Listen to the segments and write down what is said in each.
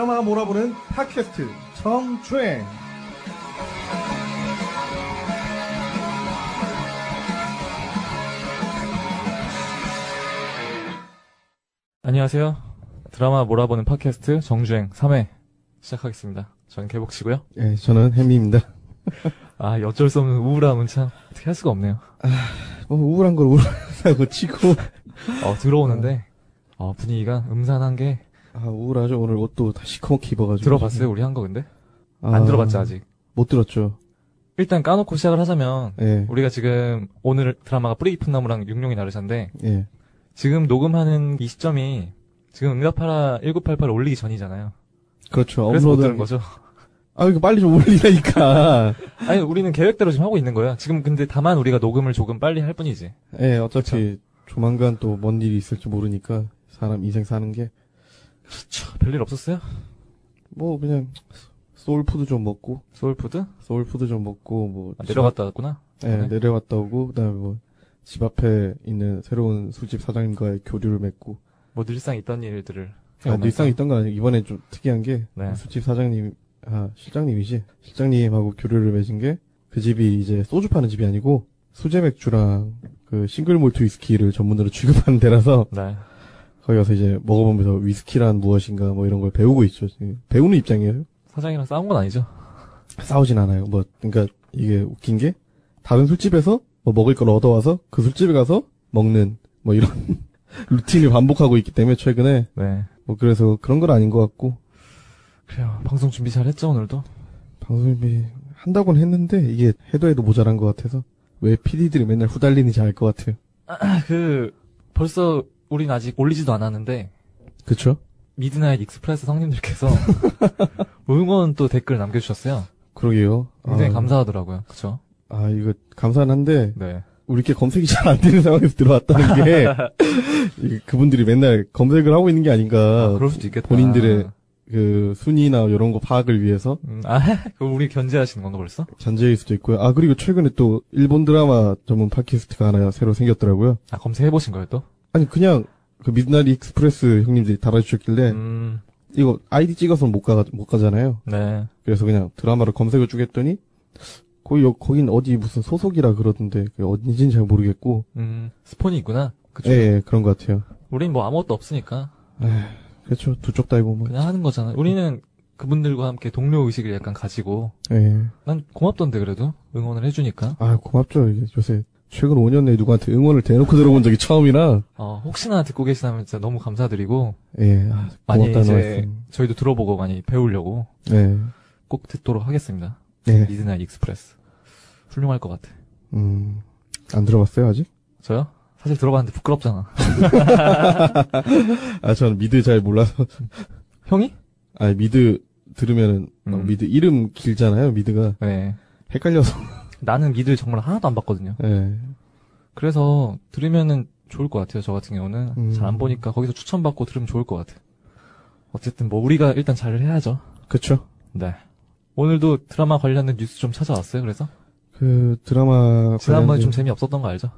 드라마가 몰아보는 팟캐스트 정주행 안녕하세요. 드라마 몰아보는 팟캐스트 정주행 3회 시작하겠습니다. 저는 개복치고요. 예, 저는 혜미입니다. 아, 어쩔 수 없는 우울함은 참 어떻게 할 수가 없네요. 뭐 우울한 걸 우울하다고 치고 어, 들어오는데 어, 분위기가 음산한 게 아 우울하죠. 오늘 옷도 다 시커멓게 입어가지고 들어봤어요? 우리 한 거 근데? 아, 안 들어봤죠 아직. 못 들었죠. 일단 까놓고 시작을 하자면 예, 우리가 지금 오늘 드라마가 뿌리 깊은 나무랑 육룡이 나르샤인데 예. 지금 녹음하는 이 시점이 지금 응답하라 1988 올리기 전이잖아요. 그렇죠. 그래서 못 업로드 들은 거죠. 아 이거 빨리 좀 올리라니까. 아니 우리는 계획대로 지금 하고 있는 거야. 지금 근데 다만 우리가 녹음을 조금 빨리 할 뿐이지. 예, 어차피 조만간 또 뭔 일이 있을지 모르니까 사람 인생 사는 게 뭐 그렇죠. 별일 없었어요? 그냥 soul food 좀 먹고 soul food? soul food 좀 먹고 뭐 아, 내려갔다 왔구나. 예, 네. 내려갔다 오고 그다음에 뭐 집 앞에 있는 새로운 술집 사장님과의 교류를 맺고 뭐 늘상 있던 일들을 아. 일상 있던 건 아니고 이번에 좀 특이한 게 네. 술집 사장님 아 실장님이지 실장님하고 교류를 맺은 게 그 집이 이제 소주 파는 집이 아니고 수제 맥주랑 그 싱글 몰트 위스키를 전문으로 취급하는 데라서 네. 거기 가서 이제 먹어보면서 위스키란 무엇인가 뭐 이런 걸 배우고 있죠 지금. 배우는 입장이에요 사장이랑 싸운 건 아니죠? 싸우진 않아요 뭐 그러니까 이게 웃긴 게 다른 술집에서 뭐 먹을 걸 얻어와서 그 술집에 가서 먹는 뭐 이런 루틴을 반복하고 있기 때문에 최근에 네. 뭐 그래서 그런 건 아닌 것 같고 그래요. 방송 준비 잘 했죠, 오늘도? 방송 준비 한다고는 했는데 이게 해도 해도 모자란 것 같아서 왜 PD들이 맨날 후달리는지 알 것 같아요. 아, 그, 벌써, 우린 아직 올리지도 않았는데, 그쵸? 미드나잇 익스프레스 성님들께서 응원 또 댓글 남겨주셨어요. 그러게요. 굉장히 아, 감사하더라고요. 그쵸? 아 이거 감사는 한데 네. 우리께 검색이 잘 안 되는 상황에서 들어왔다는 게 그분들이 맨날 검색을 하고 있는 게 아닌가. 아, 그럴 수도 있겠다. 본인들의 그 순위나 이런 거 파악을 위해서 음, 아, 그럼 우리 견제하시는 건가 벌써? 견제일 수도 있고요. 아 그리고 최근에 또 일본 드라마 전문 팟캐스트가 하나 새로 생겼더라고요. 아, 검색해 보신 거예요, 또? 아니 그냥 그 미드나잇 익스프레스 형님들이 달아주셨길래 음, 이거 아이디 찍어서는 못 가, 못 가잖아요. 네. 그래서 그냥 드라마를 검색을 쭉 했더니, 거기, 여- 거긴 어디 무슨 소속이라 그러던데, 그게 어딘지는 잘 모르겠고, 음, 스폰이 있구나. 그쵸? 예, 예, 그런 것 같아요. 우린 뭐 아무것도 없으니까. 그렇죠. 두 쪽 다이고 뭐. 그냥 하는 거잖아. 우리는 그분들과 함께 동료 의식을 약간 가지고, 예. 난 고맙던데, 그래도. 응원을 해주니까. 아, 고맙죠. 이게 요새, 최근 5년 내에 누구한테 응원을 대놓고 들어본 적이 처음이라, 어, 혹시나 듣고 계시다면 진짜 너무 감사드리고, 예, 아, 많이 이제 말씀. 저희도 들어보고 많이 배우려고 예, 꼭 듣도록 하겠습니다. 예, 미드나잇 익스프레스. 훌륭할 것 같아. 음, 안 들어봤어요, 아직? 저요? 사실 들어봤는데 부끄럽잖아. 아, 저는 미드 잘 몰라서. 형이? 아, 미드 들으면은, 어, 음. 미드 이름 길잖아요, 미드가. 네. 헷갈려서. 나는 미드 정말 하나도 안 봤거든요. 예, 그래서 들으면은 좋을 것 같아요. 저 같은 경우는 음. 잘안 보니까 거기서 추천받고 들으면 좋을 것 같아. 어쨌든 뭐 우리가 일단 잘 해야죠. 그쵸. 네. 오늘도 드라마 관련된 뉴스 좀 찾아왔어요. 그래서 그, 드라마. 지난번에 관련된- 좀 재미 없었던 거 알죠?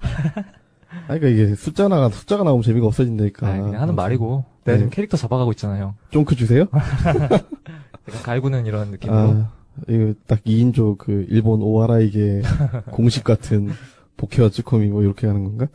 아, 그러니까 이게 숫자 나가 숫자가 나오면 재미가 없어진다니까. 아, 그냥 하는 말이고. 내가 네. 지금 캐릭터 잡아가고 있잖아요. 쫑크 주세요? 약간 갈구는 이런 느낌으로. 아, 이거 딱 2인조 그 일본 오하라이게 공식 같은 복해와 츠코미 뭐 이렇게 하는 건가?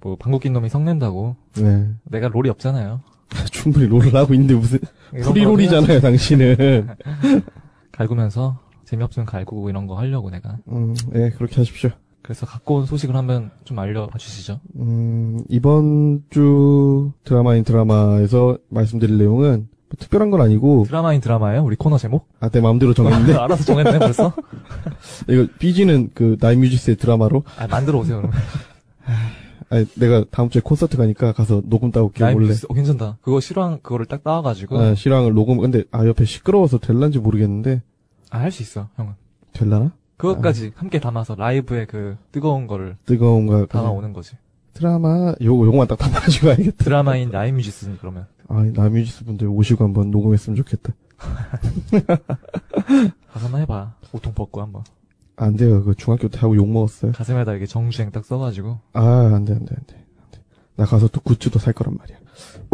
뭐 방귀낀 놈이 성낸다고. 네. 내가 롤이 없잖아요. 충분히 role을 하고 있는데 무슨 free role이잖아요, 당신은. 거 갈구면서 재미없으면 갈구고 이런 거 하려고 내가. 음, 예, 그렇게 하십시오. 그래서 갖고 온 소식을 한번 좀 알려봐 주시죠. 음, 이번 주 드라마 in 드라마에서 말씀드릴 내용은 뭐 특별한 건 아니고, 드라마 in 드라마예요? 우리 코너 제목? 아, 내 마음대로 정했는데, 알아서 정했네 벌써? 이거 삐지는 그 나인뮤지스의 드라마로, 아 만들어 오세요 그러면. 아 내가 다음 주에 콘서트 가니까 가서 녹음 따올게 나이 몰래. 어, 괜찮다. 그거 실황 그거를 딱 따와가지고 아, 실황을 녹음, 근데, 아, 옆에 시끄러워서 될란지 모르겠는데, 아 할 수 있어 형은. 될라나? 그것까지 함께 담아서 라이브에 그 뜨거운 거를 뜨거운가, 그냥 담아오는 거지. 드라마, 요거, 요거만 딱 담아가지고 가야겠다. 드라마인 나이 뮤지스니 그러면. 아, 나뮤지스 분들 오시고 한번 녹음했으면 좋겠다. 가서 한번 해봐. 옷통 벗고 한번. 안 돼요. 그 중학교 때 하고 욕 먹었어요. 가슴에다 이렇게 정주행 딱 써가지고. 아, 안 돼, 안 돼, 안 돼. 안 돼. 나 가서 또 굿즈도 살 거란 말이야.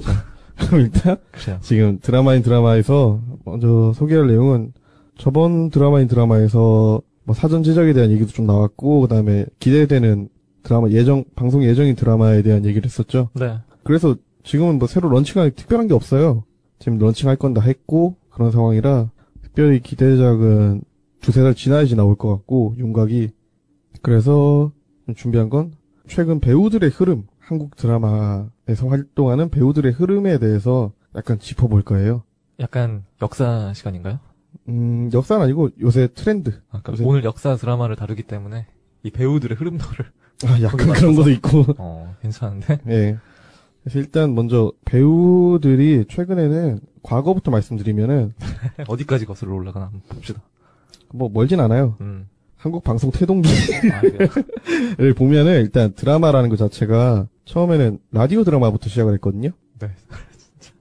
자. 그럼 일단 그래요. 지금 드라마인 드라마에서 먼저 소개할 내용은 저번 드라마인 드라마에서 뭐 사전 제작에 대한 얘기도 좀 나왔고 그다음에 기대되는 드라마 예정 방송 예정인 드라마에 대한 얘기를 했었죠. 네. 그래서 지금은 뭐 새로 런칭할 특별한 게 없어요. 지금 런칭할 건 다 했고 그런 상황이라 특별히 기대작은 두세 달 지나야지 나올 것 같고 윤곽이 그래서 준비한 건 최근 배우들의 흐름 한국 드라마에서 활동하는 배우들의 흐름에 대해서 약간 짚어볼 거예요. 약간 역사 시간인가요? 음 역사는 아니고 요새 트렌드. 아까 요새- 오늘 역사 드라마를 다루기 때문에 이 배우들의 흐름도를 아 약간 그런 것도 있고. 어 괜찮은데 예. 그래서 일단 먼저 배우들이 최근에는 과거부터 말씀드리면은 어디까지 거슬러 올라가나 한번 봅시다. 뭐 멀진 않아요. 음. 한국 방송 태동기를 아, 그래요? 보면은 일단 드라마라는 것 자체가 처음에는 라디오 드라마부터 시작을 했거든요. 네.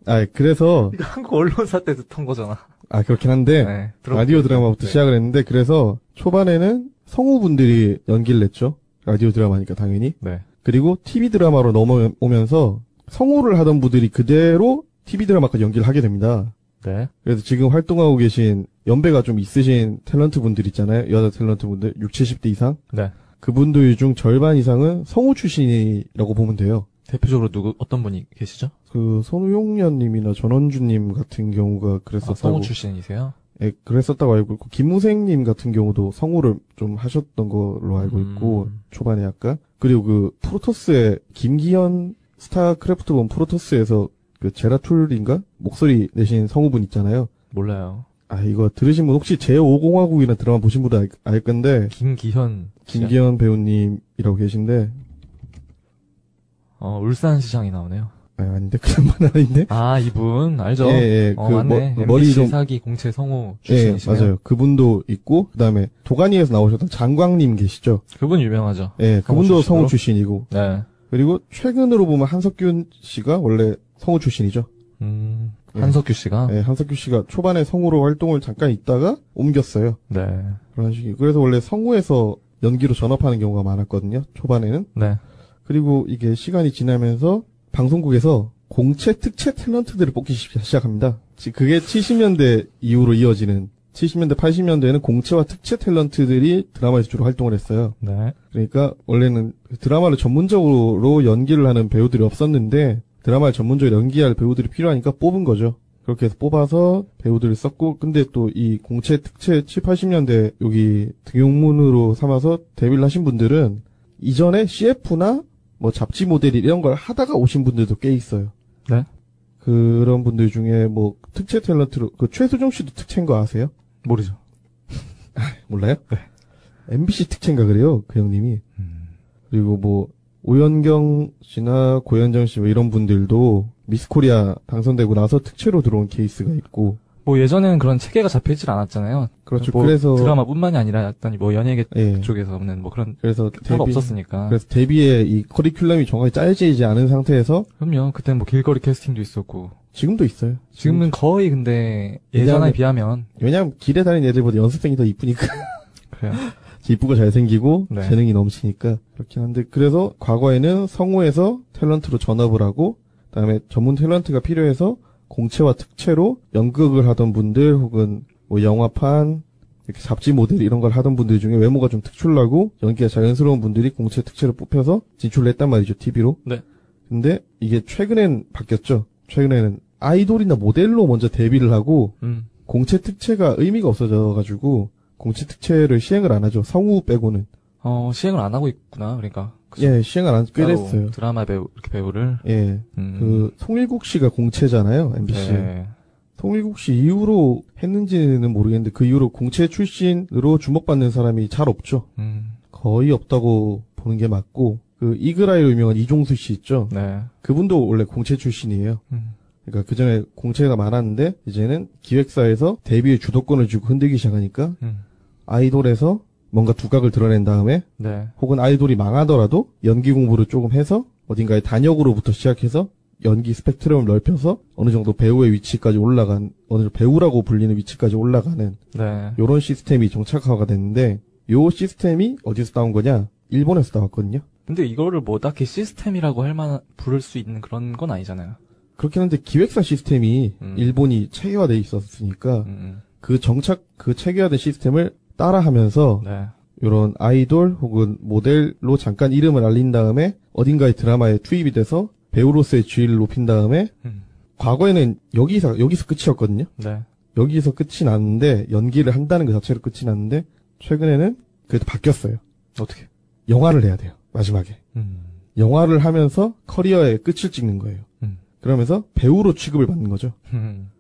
아 그래서 이거 한국 언론사 때 듣던 거잖아. 아 그렇긴 한데 네. 라디오 드라마부터 네. 시작을 했는데 그래서 초반에는 성우분들이 연기를 냈죠. 라디오 드라마니까 당연히. 네. 그리고 TV 드라마로 넘어오면서 성우를 하던 분들이 그대로 TV 드라마까지 연기를 하게 됩니다. 네. 그래서 지금 활동하고 계신 연배가 좀 있으신 탤런트 분들 있잖아요. 여자 탤런트 분들 60, 70대 이상. 네. 그분들 중 절반 이상은 성우 출신이라고 보면 돼요. 대표적으로 누구 어떤 분이 계시죠? 그 손우용년님이나 전원주님 같은 경우가 아, 그랬었다고. 성우 출신이세요? 예, 그랬었다고 알고 있고 김무생님 같은 경우도 성우를 좀 하셨던 걸로 알고 있고 음. 초반에 약간 그리고 그 프로토스의 김기현 스타크래프트 본 프로토스에서 그 제라툴인가 목소리 내신 성우분 있잖아요. 몰라요. 아 이거 들으신 분 혹시 제5공화국이나 드라마 보신 분들 알, 알 건데 김기현. 씨. 김기현 배우님이라고 계신데 어, 울산시장이 나오네요. 아 아닌데 그런 분 아닌데 아, 이분, 알죠? 예, 예, 어, 그 맞네. 머- 머리 좀- 4기 공채 성우 예 출신이시네요. 맞아요 그분도 있고 그다음에 도가니에서 나오셨던 장광님 계시죠 그분 유명하죠. 예 그분도 출신으로? 성우 출신이고 네. 그리고 최근으로 보면 한석균 씨가 원래 성우 출신이죠. 음, 예. 한석규 씨가. 네, 한석규 씨가 초반에 성우로 활동을 잠깐 있다가 옮겼어요. 네. 그런 식이. 그래서 원래 성우에서 연기로 전업하는 경우가 많았거든요. 초반에는. 네. 그리고 이게 시간이 지나면서 방송국에서 공채 특채 탤런트들을 뽑기 시- 시작합니다. 지- 그게 70년대 이후로 이어지는 70년대 80년대에는 공채와 특채 탤런트들이 드라마에서 주로 활동을 했어요. 네. 그러니까 원래는 드라마를 전문적으로 연기를 하는 배우들이 없었는데 드라마를 전문적으로 연기할 배우들이 필요하니까 뽑은 거죠. 그렇게 해서 뽑아서 배우들을 썼고 근데 또 이 공채 특채 7, 80년대 여기 등용문으로 삼아서 데뷔를 하신 분들은 이전에 CF나 뭐 잡지 모델 이런 걸 하다가 오신 분들도 꽤 있어요. 네. 그런 분들 중에 뭐 특채 탤런트로 그 최수종 씨도 특채인 거 아세요? 모르죠. 몰라요? 네. MBC 특채인가 그래요 그 형님이. 음. 그리고 뭐 오연경 씨나 고현정 씨뭐 이런 분들도 미스코리아 당선되고 나서 특채로 들어온 케이스가 있고 뭐 예전에는 그런 체계가 잡혀있질 않았잖아요. 그렇죠. 뭐 그래서 드라마뿐만이 아니라 어떤 뭐 연예계 예. 쪽에서는 뭐 그런 그래서 데뷔 없었으니까. 그래서 데뷔의 이 커리큘럼이 정확히 짜여지지 않은 상태에서 그럼요. 그때는 뭐 길거리 캐스팅도 있었고. 지금도 있어요. 지금은 거의 근데 예전에 왜냐하면- 비하면 왜냐면 길에 다니는 애들보다 연습생이 더 이쁘니까 그래요. 이쁘고 잘생기고 네. 재능이 넘치니까 그렇긴 한데 그래서 과거에는 성우에서 탤런트로 전업을 하고 그다음에 전문 탤런트가 필요해서 공채와 특채로 연극을 하던 분들 혹은 뭐 영화판 이렇게 잡지 모델 이런 걸 하던 분들 중에 외모가 좀 특출나고 연기가 자연스러운 분들이 공채 특채로 뽑혀서 진출을 했단 말이죠 TV로. 네. 근데 이게 최근엔 바뀌었죠. 최근에는 아이돌이나 모델로 먼저 데뷔를 하고 음. 공채 특채가 의미가 없어져 가지고 공채 특채를 시행을 안 하죠. 성우 빼고는. 어, 시행을 안 하고 있구나. 그러니까. 예, 시행을 안, 됐어요. 드라마 배우, 이렇게 배우를. 예. 음. 그, 송일국 씨가 공채잖아요, MBC. 네. 송일국 씨 이후로 했는지는 모르겠는데, 그 이후로 공채 출신으로 주목받는 사람이 잘 없죠. 음. 거의 없다고 보는 게 맞고, 그, 이그라이로 유명한 이종수 씨 있죠? 네. 그분도 원래 공채 출신이에요. 음. 그러니까 그 전에 공채가 많았는데, 이제는 기획사에서 데뷔의 주도권을 주고 흔들기 시작하니까, 음. 아이돌에서 뭔가 두각을 드러낸 다음에, 네. 혹은 아이돌이 망하더라도 연기 공부를 조금 해서 어딘가에 단역으로부터 시작해서 연기 스펙트럼을 넓혀서 어느 정도 배우의 위치까지 올라간 어느 정도 배우라고 불리는 위치까지 올라가는 네. 요런 시스템이 정착화가 됐는데 요 시스템이 어디서 나온 거냐? 일본에서 나왔거든요. 근데 이거를 뭐 딱히 시스템이라고 할 만한, 부를 수 있는 그런 건 아니잖아요. 그렇긴 한데 기획사 시스템이 음. 일본이 체계화돼 있었으니까 음, 음. 그 정착 그 체계화된 시스템을 따라하면서 네. 이런 아이돌 혹은 모델로 잠깐 이름을 알린 다음에 어딘가의 드라마에 투입이 돼서 배우로서의 지위를 높인 다음에 음. 과거에는 여기서 여기서 끝이었거든요. 네. 여기서 끝이 났는데 연기를 한다는 그 자체로 끝이 났는데 최근에는 그래도 바뀌었어요. 어떻게? 영화를 해야 돼요. 마지막에. 음. 영화를 하면서 커리어의 끝을 찍는 거예요. 음. 그러면서 배우로 취급을 받는 거죠. 음.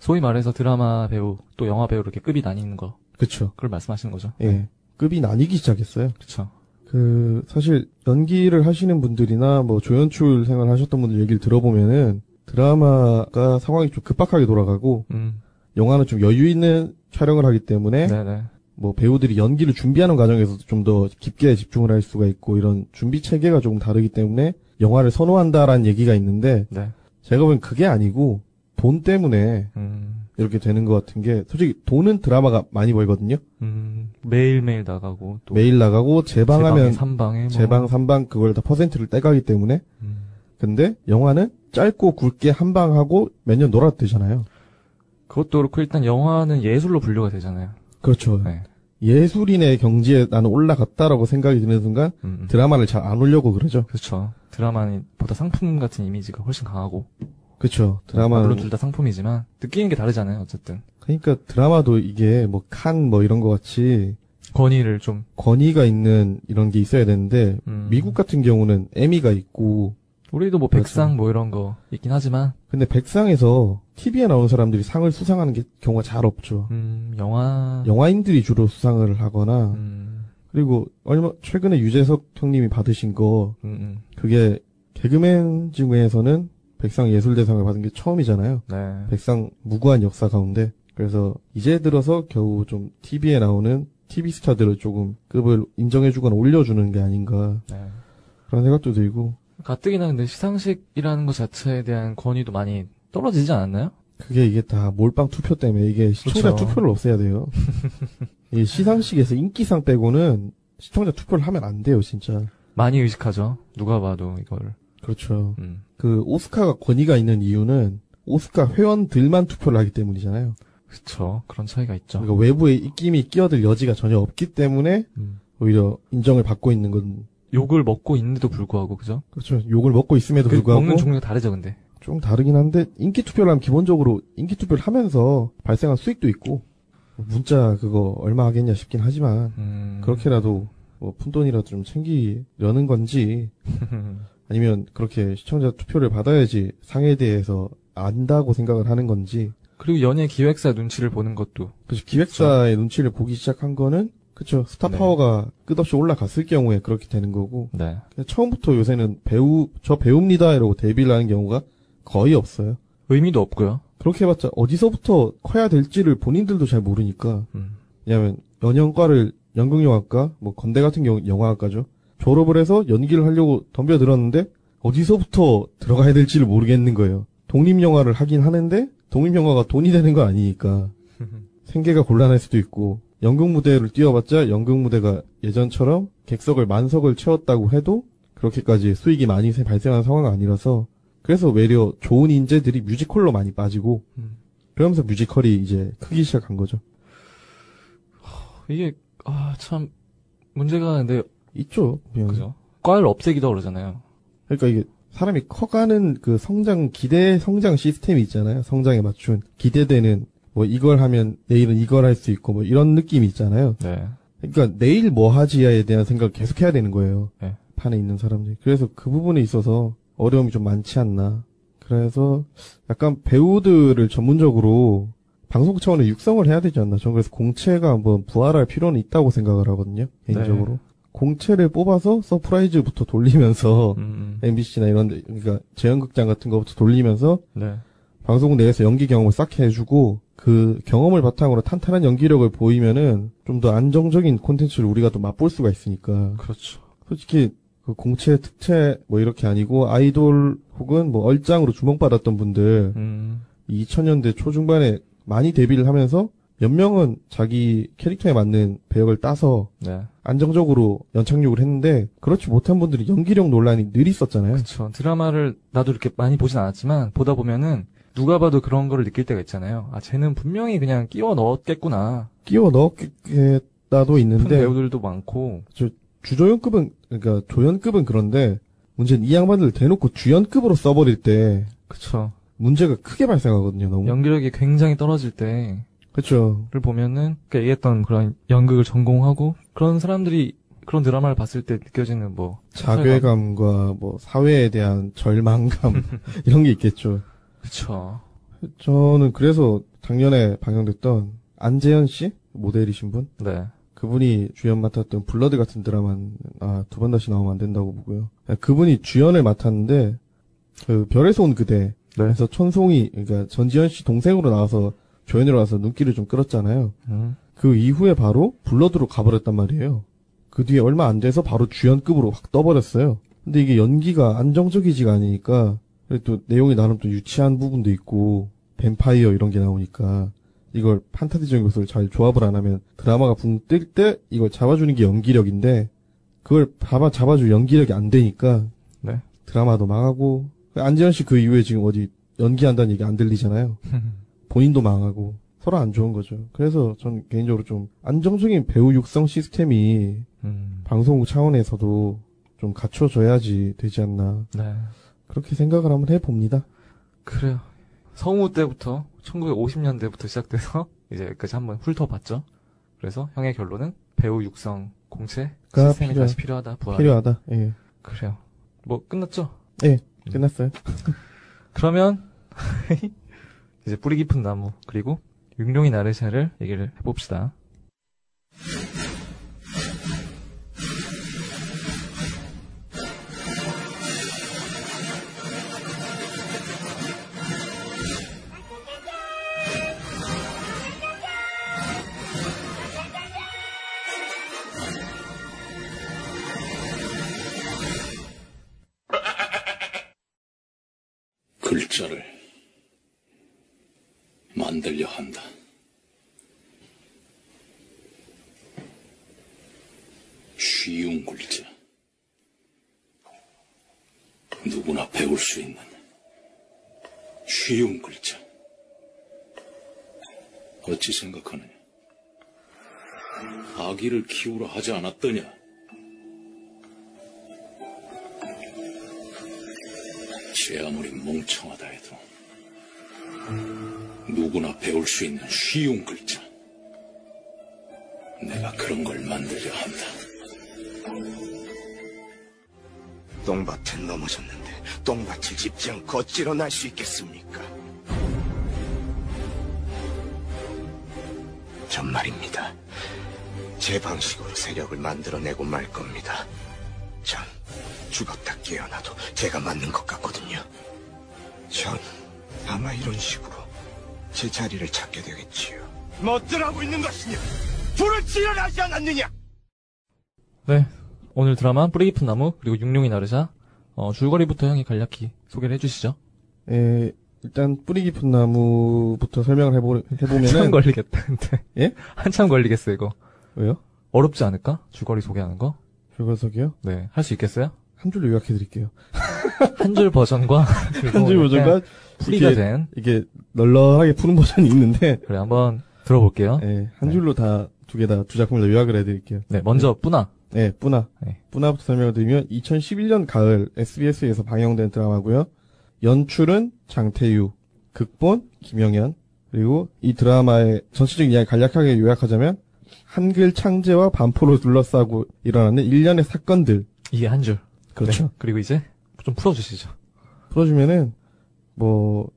소위 말해서 드라마 배우 또 영화 배우 이렇게 급이 나뉘는 거 그쵸. 그걸 말씀하시는 거죠? 예. 급이 나뉘기 시작했어요. 그렇죠. 그, 사실, 연기를 하시는 분들이나, 뭐, 조연출 생활 하셨던 분들 얘기를 들어보면은, 드라마가 상황이 좀 급박하게 돌아가고, 음. 영화는 좀 여유 있는 촬영을 하기 때문에, 네네. 뭐, 배우들이 연기를 준비하는 과정에서도 좀 더 깊게 집중을 할 수가 있고, 이런 준비 체계가 조금 다르기 때문에, 영화를 선호한다라는 얘기가 있는데, 네. 제가 보기엔 그게 아니고, 돈 때문에 음. 이렇게 되는 것 같은 게, 솔직히 돈은 드라마가 많이 벌거든요? 음. 매일 매일 나가고 또 매일 나가고, 재방하면, 삼방에 뭐. 재방, 삼방, 그걸 다 퍼센트를 떼가기 때문에, 음. 근데 영화는 짧고 굵게 한 방 하고 몇 년 놀아도 되잖아요. 그것도 그렇고 일단 영화는 예술로 분류가 되잖아요. 그렇죠. 네. 예술인의 경지에 나는 올라갔다라고 생각이 드는 순간 음. 드라마를 잘 안 올려고 그러죠. 그렇죠. 드라마는 보다 상품 같은 이미지가 훨씬 강하고. 그렇죠. 아, 드라마 물론 둘 다 상품이지만 느끼는 게 다르잖아요. 어쨌든 그러니까 드라마도 이게 뭐 칸 뭐 이런 거 같이 권위를 좀 권위가 있는 이런 게 있어야 되는데 음. 미국 같은 경우는 에미가 있고 우리도 뭐 그렇죠. 백상 뭐 이런 거 있긴 하지만 근데 백상에서 TV에 나오는 사람들이 상을 수상하는 게 경우가 잘 없죠. 음, 영화 영화인들이 주로 수상을 하거나 음, 그리고 얼마 최근에 유재석 형님이 받으신 거 음, 음. 그게 개그맨 중에서는 백상 예술대상을 받은 게 처음이잖아요. 네. 백상 무구한 역사 가운데. 그래서 이제 들어서 겨우 좀 TV에 나오는 TV 스타들을 조금 급을 인정해주거나 올려주는 게 아닌가 네. 그런 생각도 들고 가뜩이나 근데 시상식이라는 것 자체에 대한 권위도 많이 떨어지지 않았나요? 그게 이게 다 몰빵 투표 때문에 이게 시청자 그렇죠. 투표를 없애야 돼요. 이 시상식에서 인기상 빼고는 시청자 투표를 하면 안 돼요, 진짜. 많이 의식하죠. 누가 봐도 이걸. 그렇죠. 음. 그 오스카가 권위가 있는 이유는 오스카 회원들만 투표를 하기 때문이잖아요. 그쵸. 그런 차이가 있죠. 그러니까 외부의 입김이 끼어들 여지가 전혀 없기 때문에 음. 오히려 인정을 받고 있는 건 욕을 먹고 있는데도 불구하고 그죠? 그렇죠. 욕을 먹고 있음에도 그 불구하고 먹는 종류가 다르죠, 근데. 좀 다르긴 한데 인기 투표를 하면 기본적으로 인기 투표를 하면서 발생한 수익도 있고 문자 그거 얼마 하겠냐 싶긴 하지만 음. 그렇게라도 뭐 푼돈이라도 좀 챙기려는 건지 아니면 그렇게 시청자 투표를 받아야지 상에 대해서 안다고 생각을 하는 건지 그리고 연예 기획사 눈치를 보는 것도 그래서 기획사의 눈치를 보기 시작한 거는 그쵸 스타 네. 파워가 끝없이 올라갔을 경우에 그렇게 되는 거고 네. 처음부터 요새는 배우 저 배우입니다 이러고 데뷔를 하는 경우가 거의 없어요. 의미도 없고요. 그렇게 해봤자 어디서부터 커야 될지를 본인들도 잘 모르니까 음. 왜냐면 연영과를 연극영화과 뭐 건대 같은 경우 영화학과죠 졸업을 해서 연기를 하려고 덤벼들었는데 어디서부터 들어가야 될지를 모르겠는 거예요 독립영화를 하긴 하는데 독립영화가 돈이 되는 거 아니니까 생계가 곤란할 수도 있고 연극 무대를 뛰어봤자 연극 무대가 예전처럼 객석을 만석을 채웠다고 해도 그렇게까지 수익이 많이 세- 발생하는 상황은 아니라서 그래서 외려 좋은 인재들이 뮤지컬로 많이 빠지고 음. 그러면서 뮤지컬이 이제 크기 시작한 거죠. 이게 아 참 문제가 근데 있죠. 그냥. 그죠? 과를 없애기도 그러잖아요. 그러니까 이게 사람이 커가는 그 성장 기대 성장 시스템이 있잖아요. 성장에 맞춘 기대되는 뭐 이걸 하면 내일은 이걸 할 수 있고 뭐 이런 느낌이 있잖아요. 네. 그러니까 내일 뭐 하지야에 대한 생각을 계속 해야 되는 거예요. 네. 판에 있는 사람들이. 그래서 그 부분에 있어서 어려움이 좀 많지 않나. 그래서 약간 배우들을 전문적으로 방송 차원의 육성을 해야 되지 않나. 저는 그래서 공채가 한번 부활할 필요는 있다고 생각을 하거든요. 개인적으로. 네. 공채를 뽑아서 서프라이즈부터 돌리면서 음, MBC나 이런 데, 그러니까 재연극장 같은 거부터 돌리면서 네. 방송 내에서 연기 경험을 쌓게 해주고 그 경험을 바탕으로 탄탄한 연기력을 보이면은 좀 더 안정적인 콘텐츠를 우리가 또 맛볼 수가 있으니까 그렇죠. 솔직히 그 공채 특채 뭐 이렇게 아니고 아이돌 혹은 뭐 얼짱으로 주목받았던 분들 음, 2000년대 초중반에 많이 데뷔를 하면서 연명은 자기 캐릭터에 맞는 배역을 따서 네. 안정적으로 연착륙을 했는데 그렇지 못한 분들이 연기력 논란이 늘 있었잖아요. 그쵸. 드라마를 나도 이렇게 많이 보진 않았지만 보다 보면은 누가 봐도 그런 거를 느낄 때가 있잖아요. 아, 쟤는 분명히 그냥 끼워 넣었겠구나. 끼워 넣었다도 큰 있는데 배우들도 많고. 주조연급은 그러니까 조연급은 그런데 문제는 이 양반들 대놓고 주연급으로 써버릴 때 그쵸. 문제가 크게 발생하거든요. 너무 연기력이 굉장히 떨어질 때를 그렇죠. 보면은 그 얘기했던 그런 연극을 전공하고 그런 사람들이 그런 드라마를 봤을 때 느껴지는 뭐 자괴감과 뭐 사회에 대한 절망감 이런 게 있겠죠. 그쵸. 저는 그래서 작년에 방영됐던 안재현 씨 모델이신 분 네. 그분이 주연 맡았던 블러드 같은 드라마는 아, 두 번 다시 나오면 안 된다고 보고요. 아, 그분이 주연을 맡았는데 그 별에서 온 그대 네. 그래서 천송이 그러니까 전지현 씨 동생으로 나와서 조연으로 와서 눈길을 좀 끌었잖아요. 음. 그 이후에 바로 블러드로 가버렸단 말이에요. 그 뒤에 얼마 안 돼서 바로 주연급으로 확 떠버렸어요. 근데 이게 연기가 안정적이지가 않으니까 또 내용이 나름 또 유치한 부분도 있고 뱀파이어 이런 게 나오니까 이걸 판타지적인 것을 잘 조합을 안 하면 드라마가 붕 뜰 때 이걸 잡아주는 게 연기력인데 그걸 잡아 잡아줄 연기력이 안 되니까 네. 드라마도 망하고 안지현 씨 그 이후에 지금 어디 연기한다는 얘기 안 들리잖아요. 본인도 망하고 서로 안 좋은 거죠. 그래서 전 개인적으로 좀 안정적인 배우 육성 시스템이 음. 방송국 차원에서도 좀 갖춰져야지 되지 않나 네. 그렇게 생각을 한번 해봅니다. 그래요. 성우 때부터 1950년대부터 시작돼서 이제 여기까지 한번 훑어봤죠. 그래서 형의 결론은 배우 육성 공채 가 시스템이 필요하- 다시 필요하다. 부활. 필요하다. 예, 그래요. 뭐 끝났죠? 끝났어요. 그러면 이제 뿌리 깊은 나무 그리고 융룡이 나르샤를 얘기를 해봅시다. 쉬운 글자. 어찌 생각하느냐? 아기를 키우라 하지 않았더냐? 제 아무리 멍청하다 해도 누구나 배울 수 있는 쉬운 글자. 내가 그런 걸 만들려 한다. 똥밭에 넘어졌는데 똥밭을 짚지 않고 어찌로 날 수 있겠습니까? 전 말입니다. 제 방식으로 세력을 만들어내고 말 겁니다. 전 죽었다 깨어나도 제가 맞는 것 같거든요. 전 아마 이런 식으로 제 자리를 찾게 되겠지요. 뭐들 하고 있는 것이냐? 불을 지어나지 않았느냐? 네. 오늘 드라마 뿌리 깊은 나무 그리고 융룡이 나르샤 어, 줄거리부터 형이 간략히 소개를 해주시죠. 예, 일단 뿌리 깊은 나무부터 설명을 해보, 한참 해보면은 걸리겠다. 근데 예? 한참 걸리겠어 이거. 왜요? 어렵지 않을까? 줄거리 소개하는 거? 줄거석이요? 네. 할 수 있겠어요? 한 줄로 요약해드릴게요. 한 줄 버전과 한 줄 버전과 풀이가 이게- 된 이게 널널하게 푸는 버전이 있는데 그래 한번 들어볼게요. 예, 한 네. 줄로 다 두 개 다 두 작품을 다 요약을 해드릴게요. 네, 먼저 뿌나. 예, 뿌나. 네. 뿌나부터 설명을 드리면 2011년 가을 SBS에서 방영된 드라마고요. 연출은 장태유, 극본 김영현, 그리고 이 드라마의 전체적인 이야기 간략하게 요약하자면 한글 창제와 반포로 둘러싸고 일어나는 일련의 사건들. 이게 한 줄. 그렇죠. 네. 그리고 이제 좀 풀어주시죠. 풀어주면은 뭐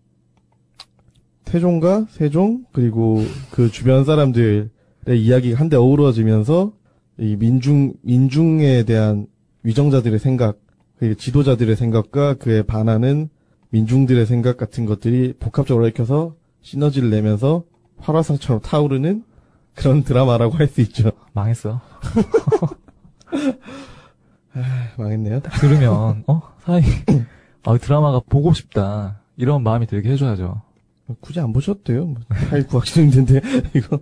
태종과 세종 그리고 그 주변 사람들의 이야기가 한데 어우러지면서 이 민중 민중에 대한 위정자들의 생각 지도자들의 생각과 그에 반하는 민중들의 생각 같은 것들이 복합적으로 얽혀서 시너지를 내면서 활화상처럼 타오르는 그런 드라마라고 할 수 있죠. 망했어. 망했네요. 들으면 어 사람이 아 드라마가 보고 싶다 이런 마음이 들게 해줘야죠. 굳이 안 보셔도 돼요. 뭐, 파일 구하기 힘든데 이거.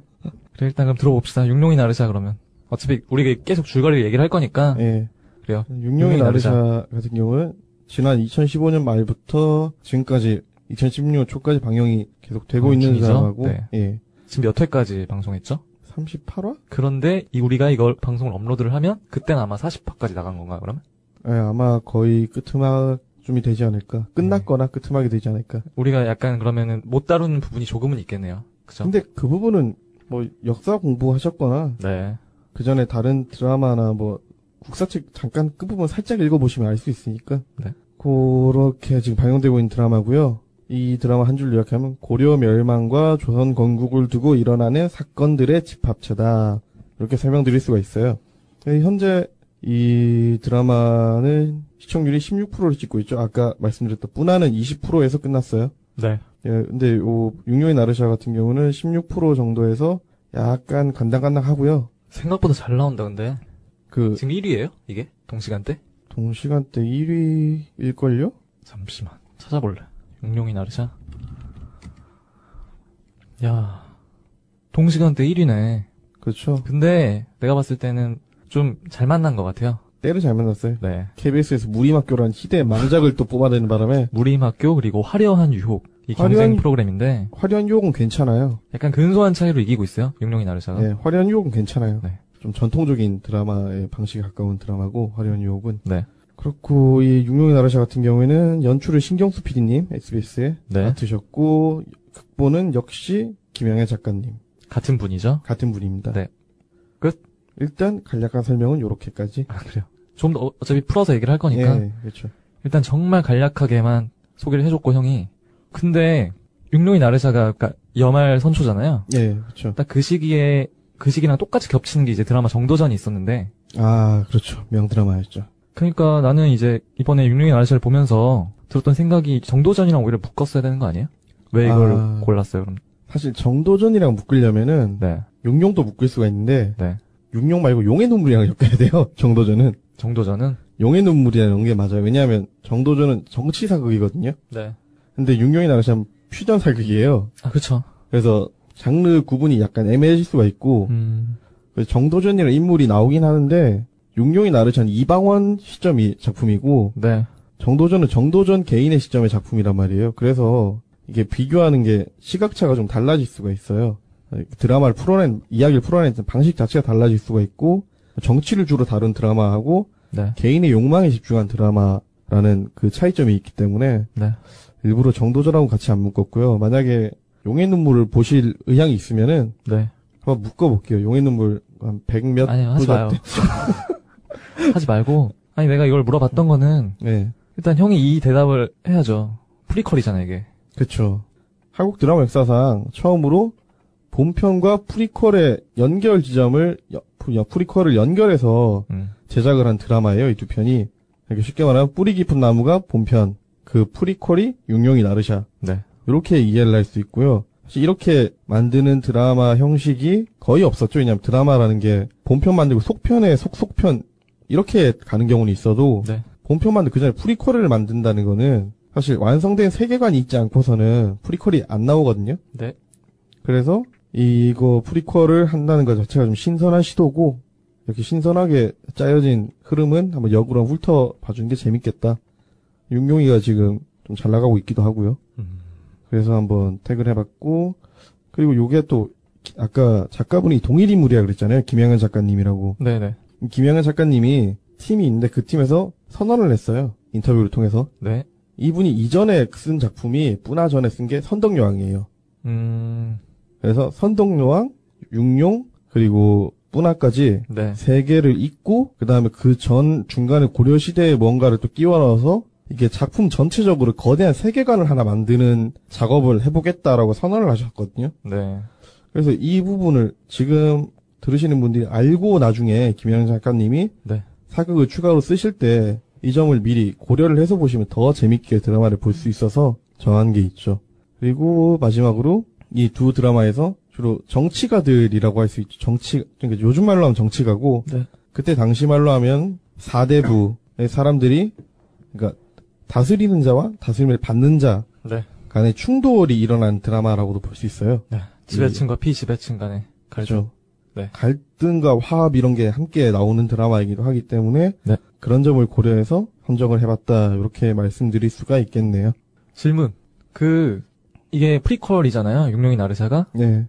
그래 일단 그럼 들어봅시다. 육룡이 나르샤 그러면. 어차피 우리가 계속 줄거리 얘기를 할 거니까. 예. 그래요. 육룡이 육룡이 나르샤 같은 경우는 지난 2015년 말부터 지금까지 2016년 초까지 방영이 계속 되고 어, 있는? 드라마고 네. 예. 지금 몇 회까지 방송했죠? 38화? 그런데 이 우리가 이걸 방송을 업로드를 하면 그때는 아마 40화까지 나간 건가 그러면? 예, 아마 거의 끄트막쯤이 되지 않을까. 끝났거나 끄트막이 되지 않을까. 우리가 약간 그러면은 못 다루는 부분이 조금은 있겠네요. 그죠? 근데 그 부분은 뭐 역사 공부하셨거나 네. 그 전에 다른 드라마나 뭐 국사책 잠깐 그 부분 살짝 읽어보시면 알 수 있으니까. 네. 그렇게 지금 방영되고 있는 드라마고요. 이 드라마 한 줄 요약하면 고려 멸망과 조선 건국을 두고 일어나는 사건들의 집합체다. 이렇게 설명드릴 수가 있어요. 네, 현재 이 드라마는 시청률이 16%를 찍고 있죠. 아까 말씀드렸던 뿌나는 20%에서 끝났어요. 네. 예, 근데 요 육룡의 나르샤 같은 경우는 16% 정도에서 약간 간당간당하고요. 생각보다 잘 나온다 근데. 그 지금 1위예요? 이게? 동시간대? 동시간대 1위일걸요? 잠시만. 찾아볼래. 육룡이 나르샤. 야. 동시간대 1위네. 그렇죠. 근데 내가 봤을 때는 좀 잘 만난 것 같아요. 때를 잘 만났어요. 네. KBS에서 무림학교라는 희대의 망작을 또 뽑아내는 바람에 무림학교 그리고 화려한 유혹 이 화려한- 경쟁 프로그램인데 화려한 유혹은 괜찮아요. 약간 근소한 차이로 이기고 있어요. 육룡이 나르샤가. 네, 화려한 유혹은 괜찮아요. 네. 좀 전통적인 드라마의 방식에 가까운 드라마고 화려한 유혹은 네. 그렇고 이 육룡의 나르샤 같은 경우에는 연출을 신경수 PD님 SBS에 네. 맡으셨고 극본은 역시 김영애 작가님 같은 분이죠. 같은 분입니다. 네. 끝? 일단 간략한 설명은 요렇게까지. 아 그래요. 좀 더 어차피 풀어서 얘기를 할 거니까 예, 그렇죠. 일단 정말 간략하게만 소개를 해줬고 형이 근데 육룡이 나르샤가 그러니까 여말 선초잖아요. 예, 그렇죠. 딱 그 시기에 그 시기랑 똑같이 겹치는 게 이제 드라마 정도전이 있었는데 아, 그렇죠. 명드라마였죠. 그러니까 나는 이제 이번에 육룡이 나르샤를 보면서 들었던 생각이 정도전이랑 오히려 묶었어야 되는 거 아니에요? 왜 이걸 아. 골랐어요? 그럼 사실 정도전이랑 묶으려면은 네, 용용도 묶을 수가 있는데 네. 용용 말고 용의 눈물이랑 엮어야 돼요. 정도전은 정도전은 용의 눈물이라는 게 맞아요. 왜냐하면 정도전은 정치 사극이거든요. 네. 근데 육룡이 나르샤는 퓨전 사극이에요. 아 그렇죠. 그래서 장르 구분이 약간 애매해질 수가 있고 음, 그래서 정도전이라는 인물이 나오긴 하는데 육룡이 나르샤는 이방원 시점이 작품이고 네. 정도전은 정도전 개인의 시점의 작품이란 말이에요. 그래서 이게 비교하는 게 시각차가 좀 달라질 수가 있어요. 드라마를 풀어낸 이야기를 풀어낸 방식 자체가 달라질 수가 있고 정치를 주로 다룬 드라마하고 네. 개인의 욕망에 집중한 드라마라는 그 차이점이 있기 때문에 네. 일부러 정도전하고 같이 안 묶었고요. 만약에 용의 눈물을 보실 의향이 있으면은 네. 한번 묶어볼게요. 용의 눈물 한 100몇 아니요 하지 마요. 하지 말고 아니 내가 이걸 물어봤던 거는 네. 일단 형이 이 대답을 해야죠. prequel이잖아 이게. 그쵸. 한국 드라마 역사상 처음으로 본편과 prequel의 연결 지점을 prequel을 연결해서 음. 제작을 한 드라마예요. 이 두 편이. 이렇게 쉽게 말하면 뿌리 깊은 나무가 본편, 그 prequel이 육룡이 나르샤. 네. 이렇게 이해를 할 수 있고요. 사실 이렇게 만드는 드라마 형식이 거의 없었죠. 왜냐하면 드라마라는 게 본편 만들고 속편에 속속편 이렇게 가는 경우는 있어도 네. 본편 만들 그 전에 prequel을 만든다는 거는 사실 완성된 세계관이 있지 않고서는 prequel이 안 나오거든요. 네. 그래서 이거 prequel을 한다는 것 자체가 좀 신선한 시도고 이렇게 신선하게 짜여진 흐름은 한번 역으로 훑어 봐주는 게 재밌겠다. 윤용이가 지금 좀 잘 나가고 있기도 하고요. 음. 그래서 한번 태그를 해봤고 그리고 요게 또 아까 작가분이 동일 인물이라 그랬잖아요. 김양현 작가님이라고. 네네. 김양현 작가님이 팀이 있는데 그 팀에서 선언을 했어요. 인터뷰를 통해서. 네. 이분이 이전에 쓴 작품이 뿌나 전에 쓴 게 선덕여왕이에요. 음. 그래서 선덕여왕, 육룡, 그리고 뿌나까지 네. 세 개를 읽고 그 다음에 그 전 중간에 고려 시대에 뭔가를 또 끼워 넣어서 이게 작품 전체적으로 거대한 세계관을 하나 만드는 작업을 해보겠다라고 선언을 하셨거든요. 네. 그래서 이 부분을 지금 들으시는 분들이 알고 나중에 김영 작가님이 네. 사극을 추가로 쓰실 때 이 점을 미리 고려를 해서 보시면 더 재밌게 드라마를 볼 수 있어서 정한 게 있죠. 그리고 마지막으로 이 두 드라마에서 주로 정치가들이라고 할 수 있죠. 정치, 그러니까 요즘 말로 하면 정치가고 네. 그때 당시 말로 하면 사대부의 사람들이 그러니까 다스리는 자와 다스림을 받는 자가 간의 충돌이 일어난 드라마라고도 볼 수 있어요. 지배층과 피지배층 간의 갈등. 그렇죠. 네. 갈등과 화합 이런 게 함께 나오는 드라마이기도 하기 때문에 네. 그런 점을 고려해서 선정을 해봤다 이렇게 말씀드릴 수가 있겠네요. 질문. 그 이게 prequel이잖아요. 육룡이 나르샤가. 네.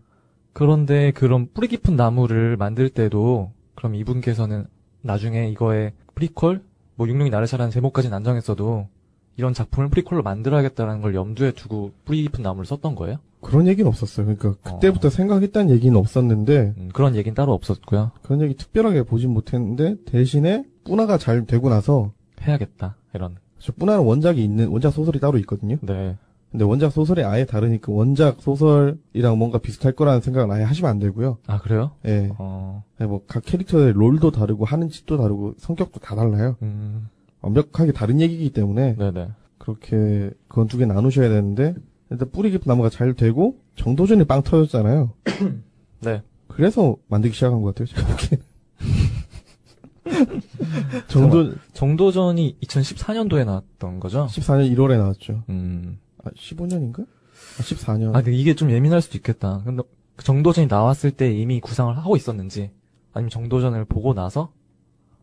그런데 그런 뿌리 깊은 나무를 만들 때도 그럼 이분께서는 나중에 이거에 프리퀄 뭐 육룡이 나르샤라는 제목까지는 안 정했어도 이런 작품을 prequel로 만들어야겠다는 걸 염두에 두고 뿌리 깊은 나무를 썼던 거예요? 그런 얘기는 없었어요. 그러니까 그때부터 생각했다는 얘기는 없었는데 음, 그런 얘기는 따로 없었고요. 그런 얘기 특별하게 보진 못했는데 대신에 뿌나가 잘 되고 나서 해야겠다 이런. 저 뿌나는 원작이 있는 원작 소설이 따로 있거든요. 네. 근데 원작 소설이 아예 다르니까 원작 소설이랑 뭔가 비슷할 거라는 생각은 아예 하시면 안 되고요. 아 그래요? 예. 어. 뭐각 캐릭터의 롤도 다르고 하는 짓도 다르고 성격도 다 달라요. 음. 완벽하게 다른 얘기이기 때문에 네네. 그렇게 그건 두 개 나누셔야 되는데 일단 뿌리 깊은 나무가 잘 되고 정도전이 빵 터졌잖아요. 네. 그래서 만들기 시작한 것 같아요. 보기엔. 정도 정도전이 2014년도에 나왔던 거죠? 14년 1월에 나왔죠. 음. 아, 15년인가? 아, 14년. 아, 근데 이게 좀 예민할 수도 있겠다. 근데 그 정도전이 나왔을 때 이미 구상을 하고 있었는지, 아니면 정도전을 보고 나서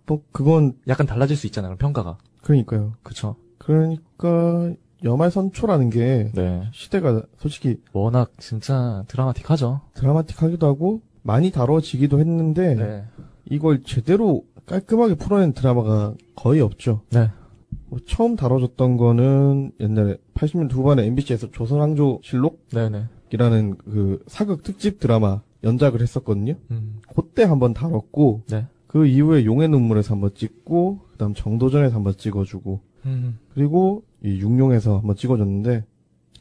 뭐 그건 약간 달라질 수 있잖아요, 평가가. 그러니까요. 그쵸? 그러니까 여말선초라는 게 네. 시대가 솔직히 워낙 진짜 드라마틱하죠. 드라마틱하기도 하고 많이 다뤄지기도 했는데 네. 이걸 제대로 깔끔하게 풀어낸 드라마가 거의 없죠. 네. 뭐 처음 다뤄졌던 거는 옛날에 80년대 후반에 MBC에서 조선왕조 실록이라는 네네. 그 사극 특집 드라마 연작을 했었거든요. 음. 그때 한번 다뤘고 네. 그 이후에 용의 눈물에서 한번 찍고 그다음 정도전에서 한번 찍어주고 음. 그리고 이 육룡에서 한번 찍어줬는데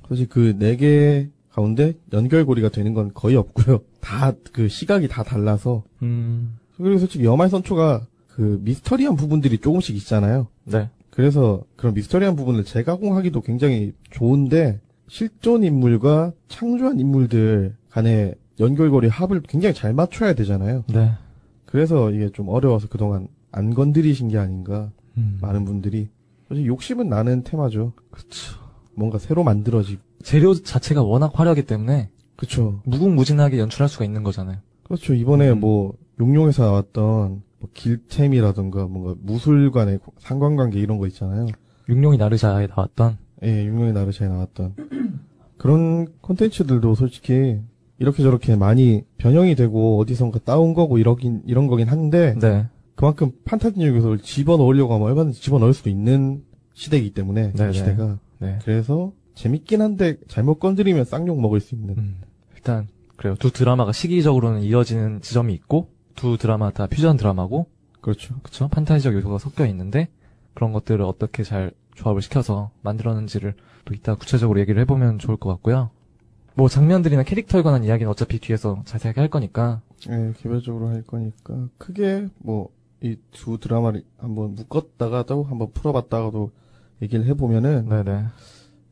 사실 그 네 개 가운데 연결고리가 되는 건 거의 없고요. 다 그 시각이 다 달라서 음. 그리고 솔직히 여말 선초가 그 미스터리한 부분들이 조금씩 있잖아요. 네. 그래서 그런 미스터리한 부분을 재가공하기도 굉장히 좋은데 실존 인물과 창조한 인물들 간의 연결고리 합을 굉장히 잘 맞춰야 되잖아요. 네. 그래서 이게 좀 어려워서 그동안 안 건드리신 게 아닌가 음. 많은 분들이 솔직히 욕심은 나는 테마죠. 그쵸. 뭔가 새로 만들어지. 재료 자체가 워낙 화려하기 때문에 그쵸. 무궁무진하게 연출할 수가 있는 거잖아요. 그렇죠. 이번에 음. 뭐 용룡에서 나왔던 뭐 길템이라든가 뭔가 무술관의 상관관계 이런 거 있잖아요. 육룡이 나르샤에 나왔던 예, 육룡의 나르샤에 나왔던 그런 콘텐츠들도 솔직히 이렇게 저렇게 많이 변형이 되고 어디선가 따온 거고 이러긴 이런 거긴 한데 네. 그만큼 판타지 요소를 집어 넣으려고 하면 얼마든지 집어 넣을 수도 있는 시대이기 때문에 네네. 이 시대가 네. 그래서 재밌긴 한데 잘못 건드리면 쌍욕 먹을 수 있는 음, 일단 그래요. 두 드라마가 시기적으로는 이어지는 지점이 있고 두 드라마 다 퓨전 드라마고 그렇죠. 그쵸? 판타지적 요소가 섞여 있는데 그런 것들을 어떻게 잘 조합을 시켜서 만들었는지를 또 이따 구체적으로 얘기를 해보면 좋을 것 같고요. 뭐 장면들이나 캐릭터에 관한 이야기는 어차피 뒤에서 자세하게 할 거니까 예, 개별적으로 할 거니까 크게 뭐 이 두 드라마를 한번 묶었다가도 한번 풀어봤다가도 얘기를 해보면은 네네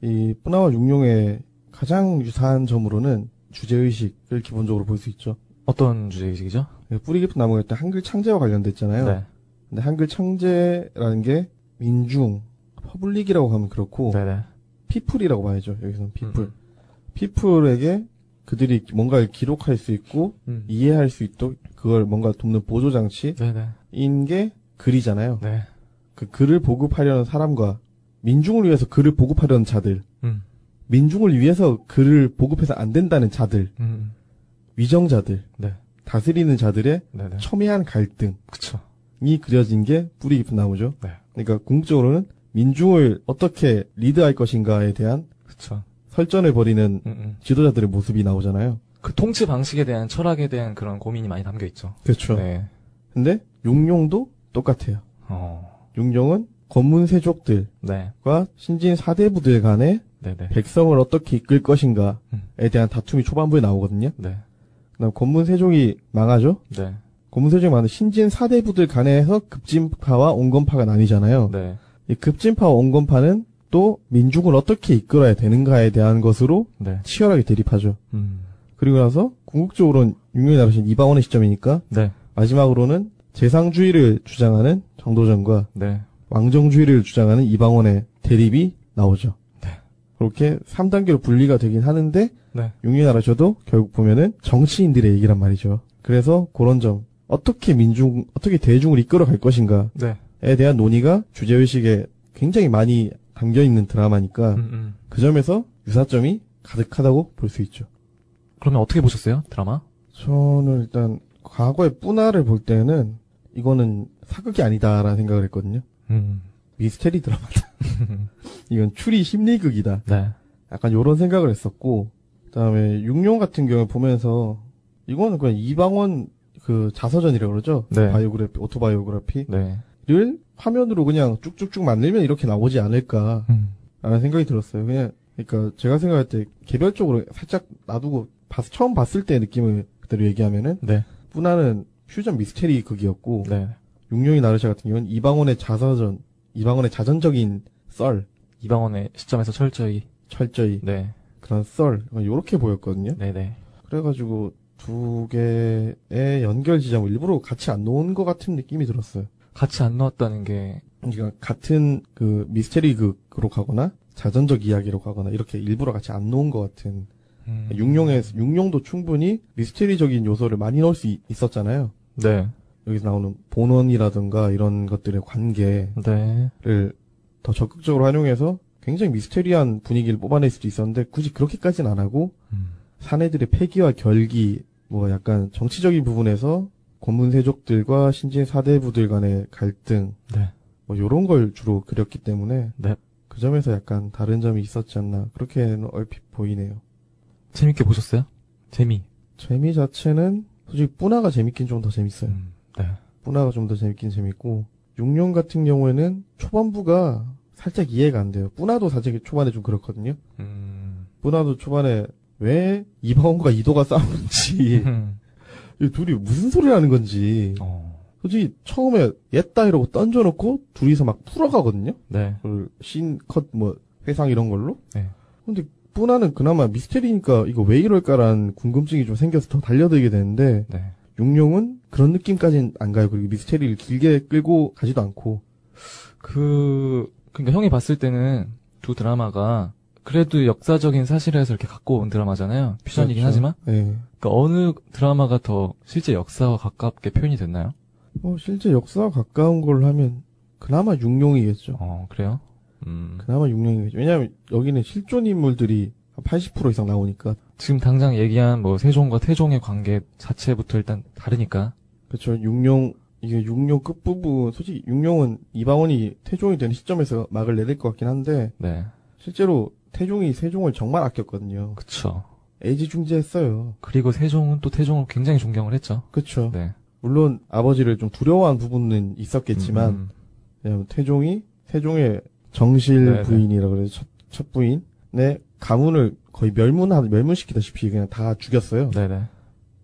이 뿌나와 육룡의 가장 유사한 점으로는 주제 의식을 기본적으로 볼 수 있죠. 어떤 주제의식이죠? 예, 뿌리 깊은 나무가 일단 한글 창제와 관련됐잖아요. 네. 근데 한글 창제라는 게 민중, public이라고 하면 그렇고 네네 people이라고 봐야죠. 여기서는 people. 음, people에게 그들이 뭔가를 기록할 수 있고 음. 이해할 수 있도록 그걸 뭔가 돕는 보조 장치인 게 글이잖아요. 네. 그 글을 보급하려는 사람과 민중을 위해서 글을 보급하려는 자들, 음. 민중을 위해서 글을 보급해서 안 된다는 자들, 음. 위정자들, 네. 다스리는 자들의 네네 첨예한 갈등이 그쵸 그려진 게 뿌리 깊은 나무죠. 네. 그러니까 궁극적으로는 민중을 어떻게 리드할 것인가에 대한 그쵸 설전을 벌이는 음, 음. 지도자들의 모습이 나오잖아요. 그 통치 방식에 대한 철학에 대한 그런 고민이 많이 담겨 있죠. 그렇죠. 네. 근데 용룡도 똑같아요. 어. 용룡은 권문세족들과 네. 신진 사대부들 간의 네네. 백성을 어떻게 이끌 것인가에 음. 대한 다툼이 초반부에 나오거든요. 네. 그다음 권문 세족이 망하죠. 네. 권문 세족이 망하는 신진 사대부들 간에서 급진파와 온건파가 나뉘잖아요. 네. 이 급진파와 온건파는 또 민중을 어떻게 이끌어야 되는가에 대한 것으로 네. 치열하게 대립하죠. 음. 그리고 나서 궁극적으로는 육룡이 나르신 이방원의 시점이니까 네. 마지막으로는 재상주의를 주장하는 정도전과 네. 왕정주의를 주장하는 이방원의 대립이 나오죠. 그렇게 3단계로 분리가 되긴 하는데 네. 육류 나라셔도 결국 보면은 정치인들의 얘기란 말이죠. 그래서 그런 점 어떻게 민중 어떻게 대중을 이끌어 갈 것인가에 네. 대한 논의가 주제 의식에 굉장히 많이 담겨 있는 드라마니까 음, 음. 그 점에서 유사점이 가득하다고 볼 수 있죠. 그러면 어떻게 보셨어요? 드라마? 저는 일단 과거의 뿌나를 볼 때는 이거는 사극이 아니다라는 생각을 했거든요. 음. 미스테리 드라마다. 이건 추리 심리극이다. 네. 약간 요런 생각을 했었고 그다음에 육룡 같은 경우 보면서 이거는 그냥 이방원 그 자서전이라고 그러죠. 네. 바이오그래피, 오토바이오그래피를 네. 화면으로 그냥 쭉쭉쭉 만들면 이렇게 나오지 않을까라는 음. 생각이 들었어요. 그냥 그러니까 제가 생각할 때 개별적으로 살짝 놔두고 봤- 처음 봤을 때 느낌을 그대로 얘기하면은 네. 뿌나는 퓨전 미스테리 극이었고 네. 육룡이 나르샤 같은 경우는 이방원의 자서전, 이방원의 자전적인 썰, 이방원의 시점에서 철저히. 철저히 네. 그런 썰 요렇게 보였거든요. 네네. 그래가지고 두 개의 연결 지점을 일부러 같이 안 놓은 것 같은 느낌이 들었어요. 같이 안 나왔다는 게, 그러니까 같은 그 미스테리 극으로 가거나 자전적 이야기로 가거나 이렇게 일부러 같이 안 놓은 것 같은 음. 육룡의 육룡도 충분히 미스테리적인 요소를 많이 넣을 수 있- 있었잖아요. 네. 여기서 나오는 본원이라든가 이런 것들의 관계를 네. 더 적극적으로 활용해서 굉장히 미스테리한 분위기를 뽑아낼 수도 있었는데 굳이 그렇게까지는 안 하고 음. 사내들의 패기와 결기, 뭐 약간 정치적인 부분에서 권문세족들과 신진 사대부들 간의 갈등, 네. 뭐 요런 걸 주로 그렸기 때문에 네. 그 점에서 약간 다른 점이 있었지 않나 그렇게는 얼핏 보이네요. 재밌게 보셨어요? 재미. 재미 자체는 솔직히 뿌나가 재밌긴 좀 더 재밌어요. 음. 네. 뿌나가 좀 더 재밌긴 재밌고 육룡 같은 경우에는 초반부가 살짝 이해가 안 돼요. 뿌나도 사실 초반에 좀 그렇거든요. 음. 뿌나도 초반에 왜 이방원과 이도가 싸우는지 이 둘이 무슨 소리를 하는 건지 어. 솔직히 처음에 옛다 이러고 던져놓고 둘이서 막 풀어가거든요. 네. 그 씬컷 뭐 회상 이런 걸로. 네. 근데 뿌나는 그나마 미스테리니까 이거 왜 이럴까라는 궁금증이 좀 생겨서 더 달려들게 되는데 네. 육룡은 그런 느낌까지는 안 가요. 그리고 미스테리를 길게 끌고 가지도 않고. 그, 그니까 형이 봤을 때는 두 드라마가 그래도 역사적인 사실에서 이렇게 갖고 온 드라마잖아요. 퓨전이긴 그렇죠. 하지만. 네. 그러니까 어느 드라마가 더 실제 역사와 가깝게 표현이 됐나요? 뭐 실제 역사와 가까운 걸 하면 그나마 육룡이겠죠. 어, 그래요? 음. 그나마 육룡이겠죠. 왜냐하면 여기는 실존 인물들이 한 80% 이상 나오니까. 지금 당장 얘기한 뭐 세종과 태종의 관계 자체부터 일단 다르니까. 그렇죠. 육룡 이게 육룡 끝부분 솔직히 육룡은 이방원이 태종이 되는 시점에서 막을 내릴 것 같긴 한데 네. 실제로 태종이 세종을 정말 아꼈거든요. 그쵸. 애지중지했어요. 그리고 세종은 또 태종을 굉장히 존경을 했죠. 그렇죠. 네. 물론 아버지를 좀 두려워한 부분은 있었겠지만 음, 왜냐면 태종이 세종의 정실 네네. 부인이라 그래서 첫, 첫 부인의 가문을 거의 멸문하 멸문시키다시피 그냥 다 죽였어요. 네네.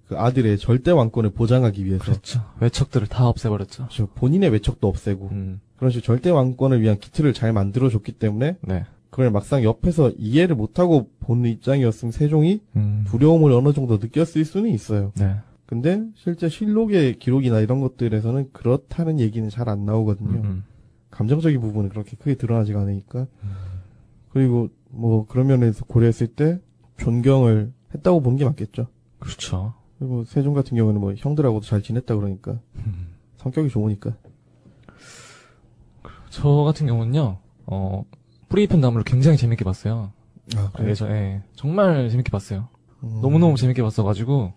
그 아들의 절대 왕권을 보장하기 위해서 그렇죠. 외척들을 다 없애버렸죠. 그렇죠. 본인의 외척도 없애고 음, 그런 식으로 절대 왕권을 위한 기틀을 잘 만들어줬기 때문에 네. 그걸 막상 옆에서 이해를 못하고 보는 입장이었으면 세종이 음, 두려움을 어느 정도 느꼈을 수는 있어요. 네. 근데 실제 실록의 기록이나 이런 것들에서는 그렇다는 얘기는 잘 안 나오거든요. 음, 음. 감정적인 부분은 그렇게 크게 드러나지가 않으니까. 그리고 뭐 그런 면에서 고려했을 때 존경을 했다고 보는 게 맞겠죠. 그렇죠. 그리고 세종 같은 경우는 뭐 형들하고도 잘 지냈다 그러니까 음. 성격이 좋으니까. 저 같은 경우는요, 어, 깊은 나무를 굉장히 재밌게 봤어요. 아 예전에. 정말 재밌게 봤어요. 음. 너무너무 재밌게 봤어가지고,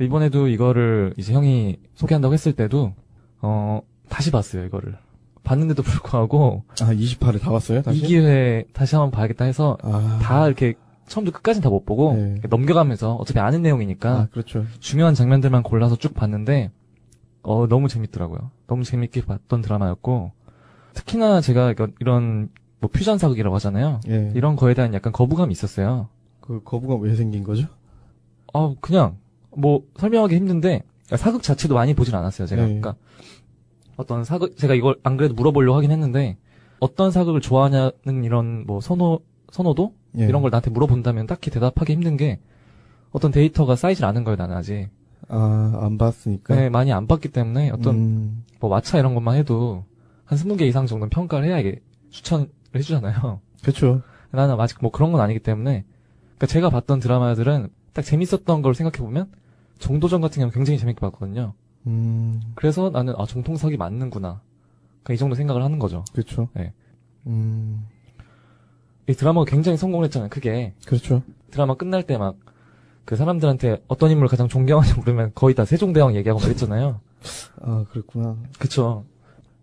이번에도 이거를 이제 형이 소개한다고 했을 때도, 어, 다시 봤어요, 이거를. 봤는데도 불구하고, 아 28을 다 봤어요? 다시? 이 기회에 다시 한번 봐야겠다 해서, 아, 다 이렇게 처음부터 끝까지는 다 못 보고, 네. 넘겨가면서, 어차피 아는 내용이니까, 아 그렇죠. 중요한 장면들만 골라서 쭉 봤는데, 어, 너무 재밌더라고요. 너무 재밌게 봤던 드라마였고, 특히나 제가 이런, 뭐 퓨전 사극이라고 하잖아요. 예. 이런 거에 대한 약간 거부감이 있었어요. 그 거부감 왜 생긴 거죠? 아, 그냥, 뭐, 설명하기 힘든데, 사극 자체도 많이 보진 않았어요, 제가. 네. 그러니까, 어떤 사극, 제가 이걸 안 그래도 물어보려고 하긴 했는데, 어떤 사극을 좋아하냐는 이런, 뭐, 선호, 선호도? 예. 이런 걸 나한테 물어본다면 딱히 대답하기 힘든 게, 어떤 데이터가 쌓이질 않은 거예요, 나는 아직. 아 안 봤으니까. 네, 많이 안 봤기 때문에, 어떤, 음, 뭐, 마차 이런 것만 해도, 한 20개 이상 정도는 평가를 해야 이게 추천을 해주잖아요. 그렇죠. 나는 아직 뭐 그런 건 아니기 때문에 그러니까 제가 봤던 드라마들은 딱 재밌었던 걸 생각해 보면 정도전 같은 경우 는 굉장히 재밌게 봤거든요. 음, 그래서 나는 아 정통석이 맞는구나. 그러니까 이 정도 생각을 하는 거죠. 그렇죠. 네. 음, 이 드라마가 굉장히 성공했잖아요. 크게 그렇죠. 드라마 끝날 때 막 그 사람들한테 어떤 인물을 가장 존경하냐 물으면 거의 다 세종대왕 얘기하고 그랬잖아요. 아, 그렇구나. 그쵸.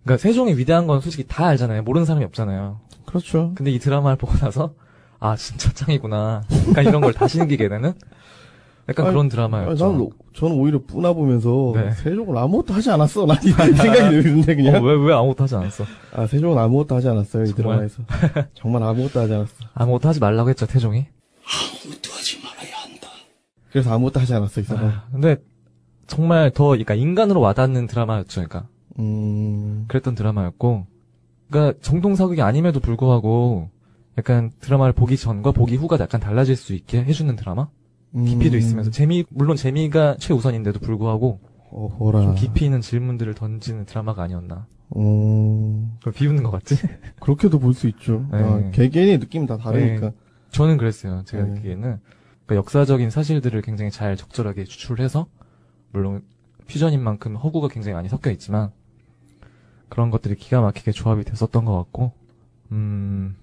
그러니까 세종이 위대한 건 솔직히 다 알잖아요. 모르는 사람이 없잖아요. 그렇죠. 근데 이 드라마를 보고 나서 아 진짜 짱이구나. 약간 이런 걸 다시 느끼게 되는 약간 아니, 그런 아니, 드라마였죠. 난, 저는 오히려 뿌나 보면서 네. 세종은 아무것도 하지 않았어. 난 이런 생각이 드는데 그냥. 어, 왜, 왜 아무것도 하지 않았어? 아, 세종은 아무것도 하지 않았어요. 이 정말? 드라마에서. 정말 아무것도 하지 않았어. 아무것도 하지 말라고 했죠, 태종이. 아무것도 하지 말아야 한다. 그래서 아무것도 하지 않았어, 이 사람. 아, 근데 정말 더 그러니까 인간으로 와닿는 드라마였죠. 그러니까 음, 그랬던 드라마였고, 그러니까 정통 사극이 아님에도 불구하고 약간 드라마를 보기 전과 보기 후가 약간 달라질 수 있게 해주는 드라마? 깊이도 음, 있으면서 재미 물론 재미가 최우선인데도 불구하고 어, 호라. 좀 깊이 있는 질문들을 던지는 드라마가 아니었나. 어, 그걸 비웃는 것 같지? 그렇게도 볼 수 있죠. 네. 아, 개개인의 느낌이 다 다르니까. 저는 그랬어요. 제가 네. 느끼기에는 그러니까 역사적인 사실들을 굉장히 잘 적절하게 추출해서 물론 퓨전인 만큼 허구가 굉장히 많이 섞여 있지만 그런 것들이 기가 막히게 조합이 됐었던 것 같고 음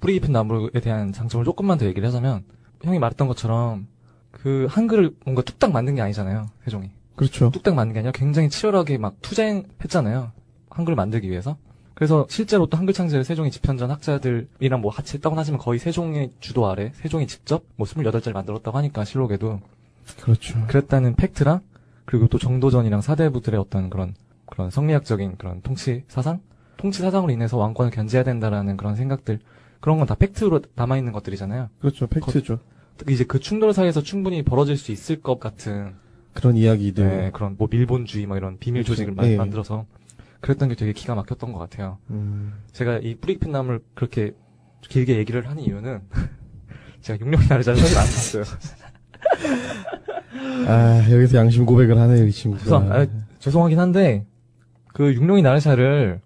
뿌리 깊은 나무에 대한 장점을 조금만 더 얘기를 하자면 형이 말했던 것처럼 그 한글을 뭔가 뚝딱 만든 게 아니잖아요 세종이 그렇죠. 뚝딱 만든 게 아니라 굉장히 치열하게 막 투쟁했잖아요. 한글을 만들기 위해서. 그래서 실제로 또 한글 창제를 세종이 집현전 학자들이랑 뭐 같이 했다고 하지만 거의 세종의 주도 아래 세종이 직접 뭐 28자를 만들었다고 하니까 실록에도 그렇죠. 그랬다는 팩트랑 그리고 또 정도전이랑 사대부들의 어떤 그런 그런 성리학적인 그런 통치 사상 통치 사상으로 인해서 왕권을 견제해야 된다라는 그런 생각들 그런 건 다 팩트로 남아 있는 것들이잖아요. 그렇죠. 팩트죠. 이제 그 충돌 사이에서 충분히 벌어질 수 있을 것 같은 그런 이야기들. 네, 그런 뭐 밀본주의 뭐 이런 비밀 그렇죠. 조직을 마- 예. 만들어서 그랬던 게 되게 기가 막혔던 것 같아요. 음, 제가 이 뿌리 깊은 나무를 그렇게 길게 얘기를 하는 이유는 제가 육룡 나르자를 사실 안 봤어요. 아, 여기서 양심 고백을 하네요, 이 친구가. 죄송, 아, 죄송하긴 한데 그 육룡이 나르샤를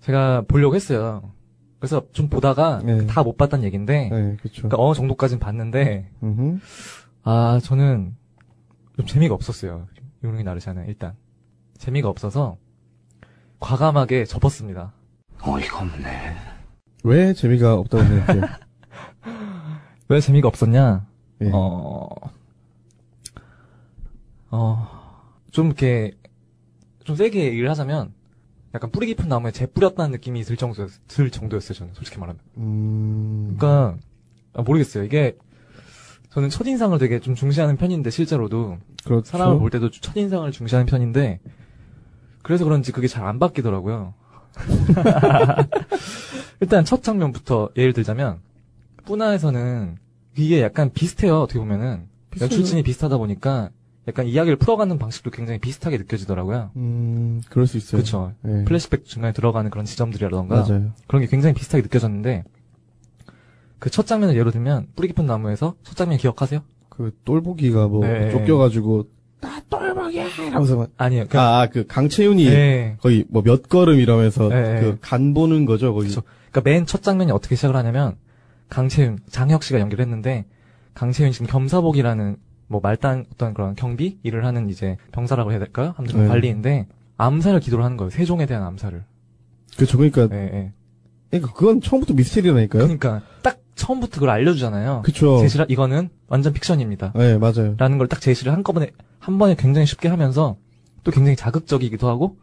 제가 보려고 했어요. 그래서 좀 보다가 네. 다못 봤다는 얘기인데 네, 그렇죠. 그러니까 어느 정도까지는 봤는데 음흠. 아 저는 좀 재미가 없었어요. 육룡이 나르샤는 일단 재미가 없어서 과감하게 접었습니다. 어이가 없네. 왜 재미가 없다고 생각해요? 왜 재미가 없었냐? 예. 어, 어, 좀 이렇게, 좀 세게 얘기를 하자면, 약간 뿌리 깊은 나무에 재 뿌렸다는 느낌이 들 정도, 들 정도였어요, 저는, 솔직히 말하면. 음, 그러니까, 아, 모르겠어요. 이게, 저는 첫 인상을 되게 좀 중시하는 편인데, 실제로도. 그렇죠. 사람을 볼 때도 첫 인상을 중시하는 편인데, 그래서 그런지 그게 잘 안 바뀌더라고요. 일단 첫 장면부터 예를 들자면, 뿌나에서는 이게 약간 비슷해요, 어떻게 보면은. 비슷해요. 연출진이 비슷하다 보니까 약간 이야기를 풀어가는 방식도 굉장히 비슷하게 느껴지더라고요. 음, 그럴 수 있어요. 그렇죠. 예. 플래시백 중간에 들어가는 그런 지점들이라던가 맞아요. 그런 게 굉장히 비슷하게 느껴졌는데 그 첫 장면을 예로 들면 뿌리 깊은 나무에서 첫 장면 기억하세요? 그 똘보기가 뭐 네. 쫓겨가지고 나 똘보기야 이러면서 막 아니요. 그냥 아, 아, 그 강채윤이 네. 거의 뭐 몇 걸음 이러면서 네, 그간 보는 거죠, 거기. 그러니까 맨 첫 장면이 어떻게 시작을 하냐면 강채윤, 장혁 씨가 연기를 했는데 강채윤 지금 겸사복이라는 뭐 말단 어떤 그런 경비 일을 하는 이제 병사라고 해야 될까요? 아무튼 네. 관리인데 암살을 기도를 하는 거예요. 세종에 대한 암살을. 그렇죠. 그러니까 예, 예. 그러니까 그건 처음부터 미스테리라니까요. 그러니까 딱 처음부터 그걸 알려주잖아요. 그쵸. 제시라 이거는 완전 픽션입니다. 네, 맞아요. 라는 걸 딱 제시를 한꺼번에 한 번에 굉장히 쉽게 하면서 또 굉장히 자극적이기도 하고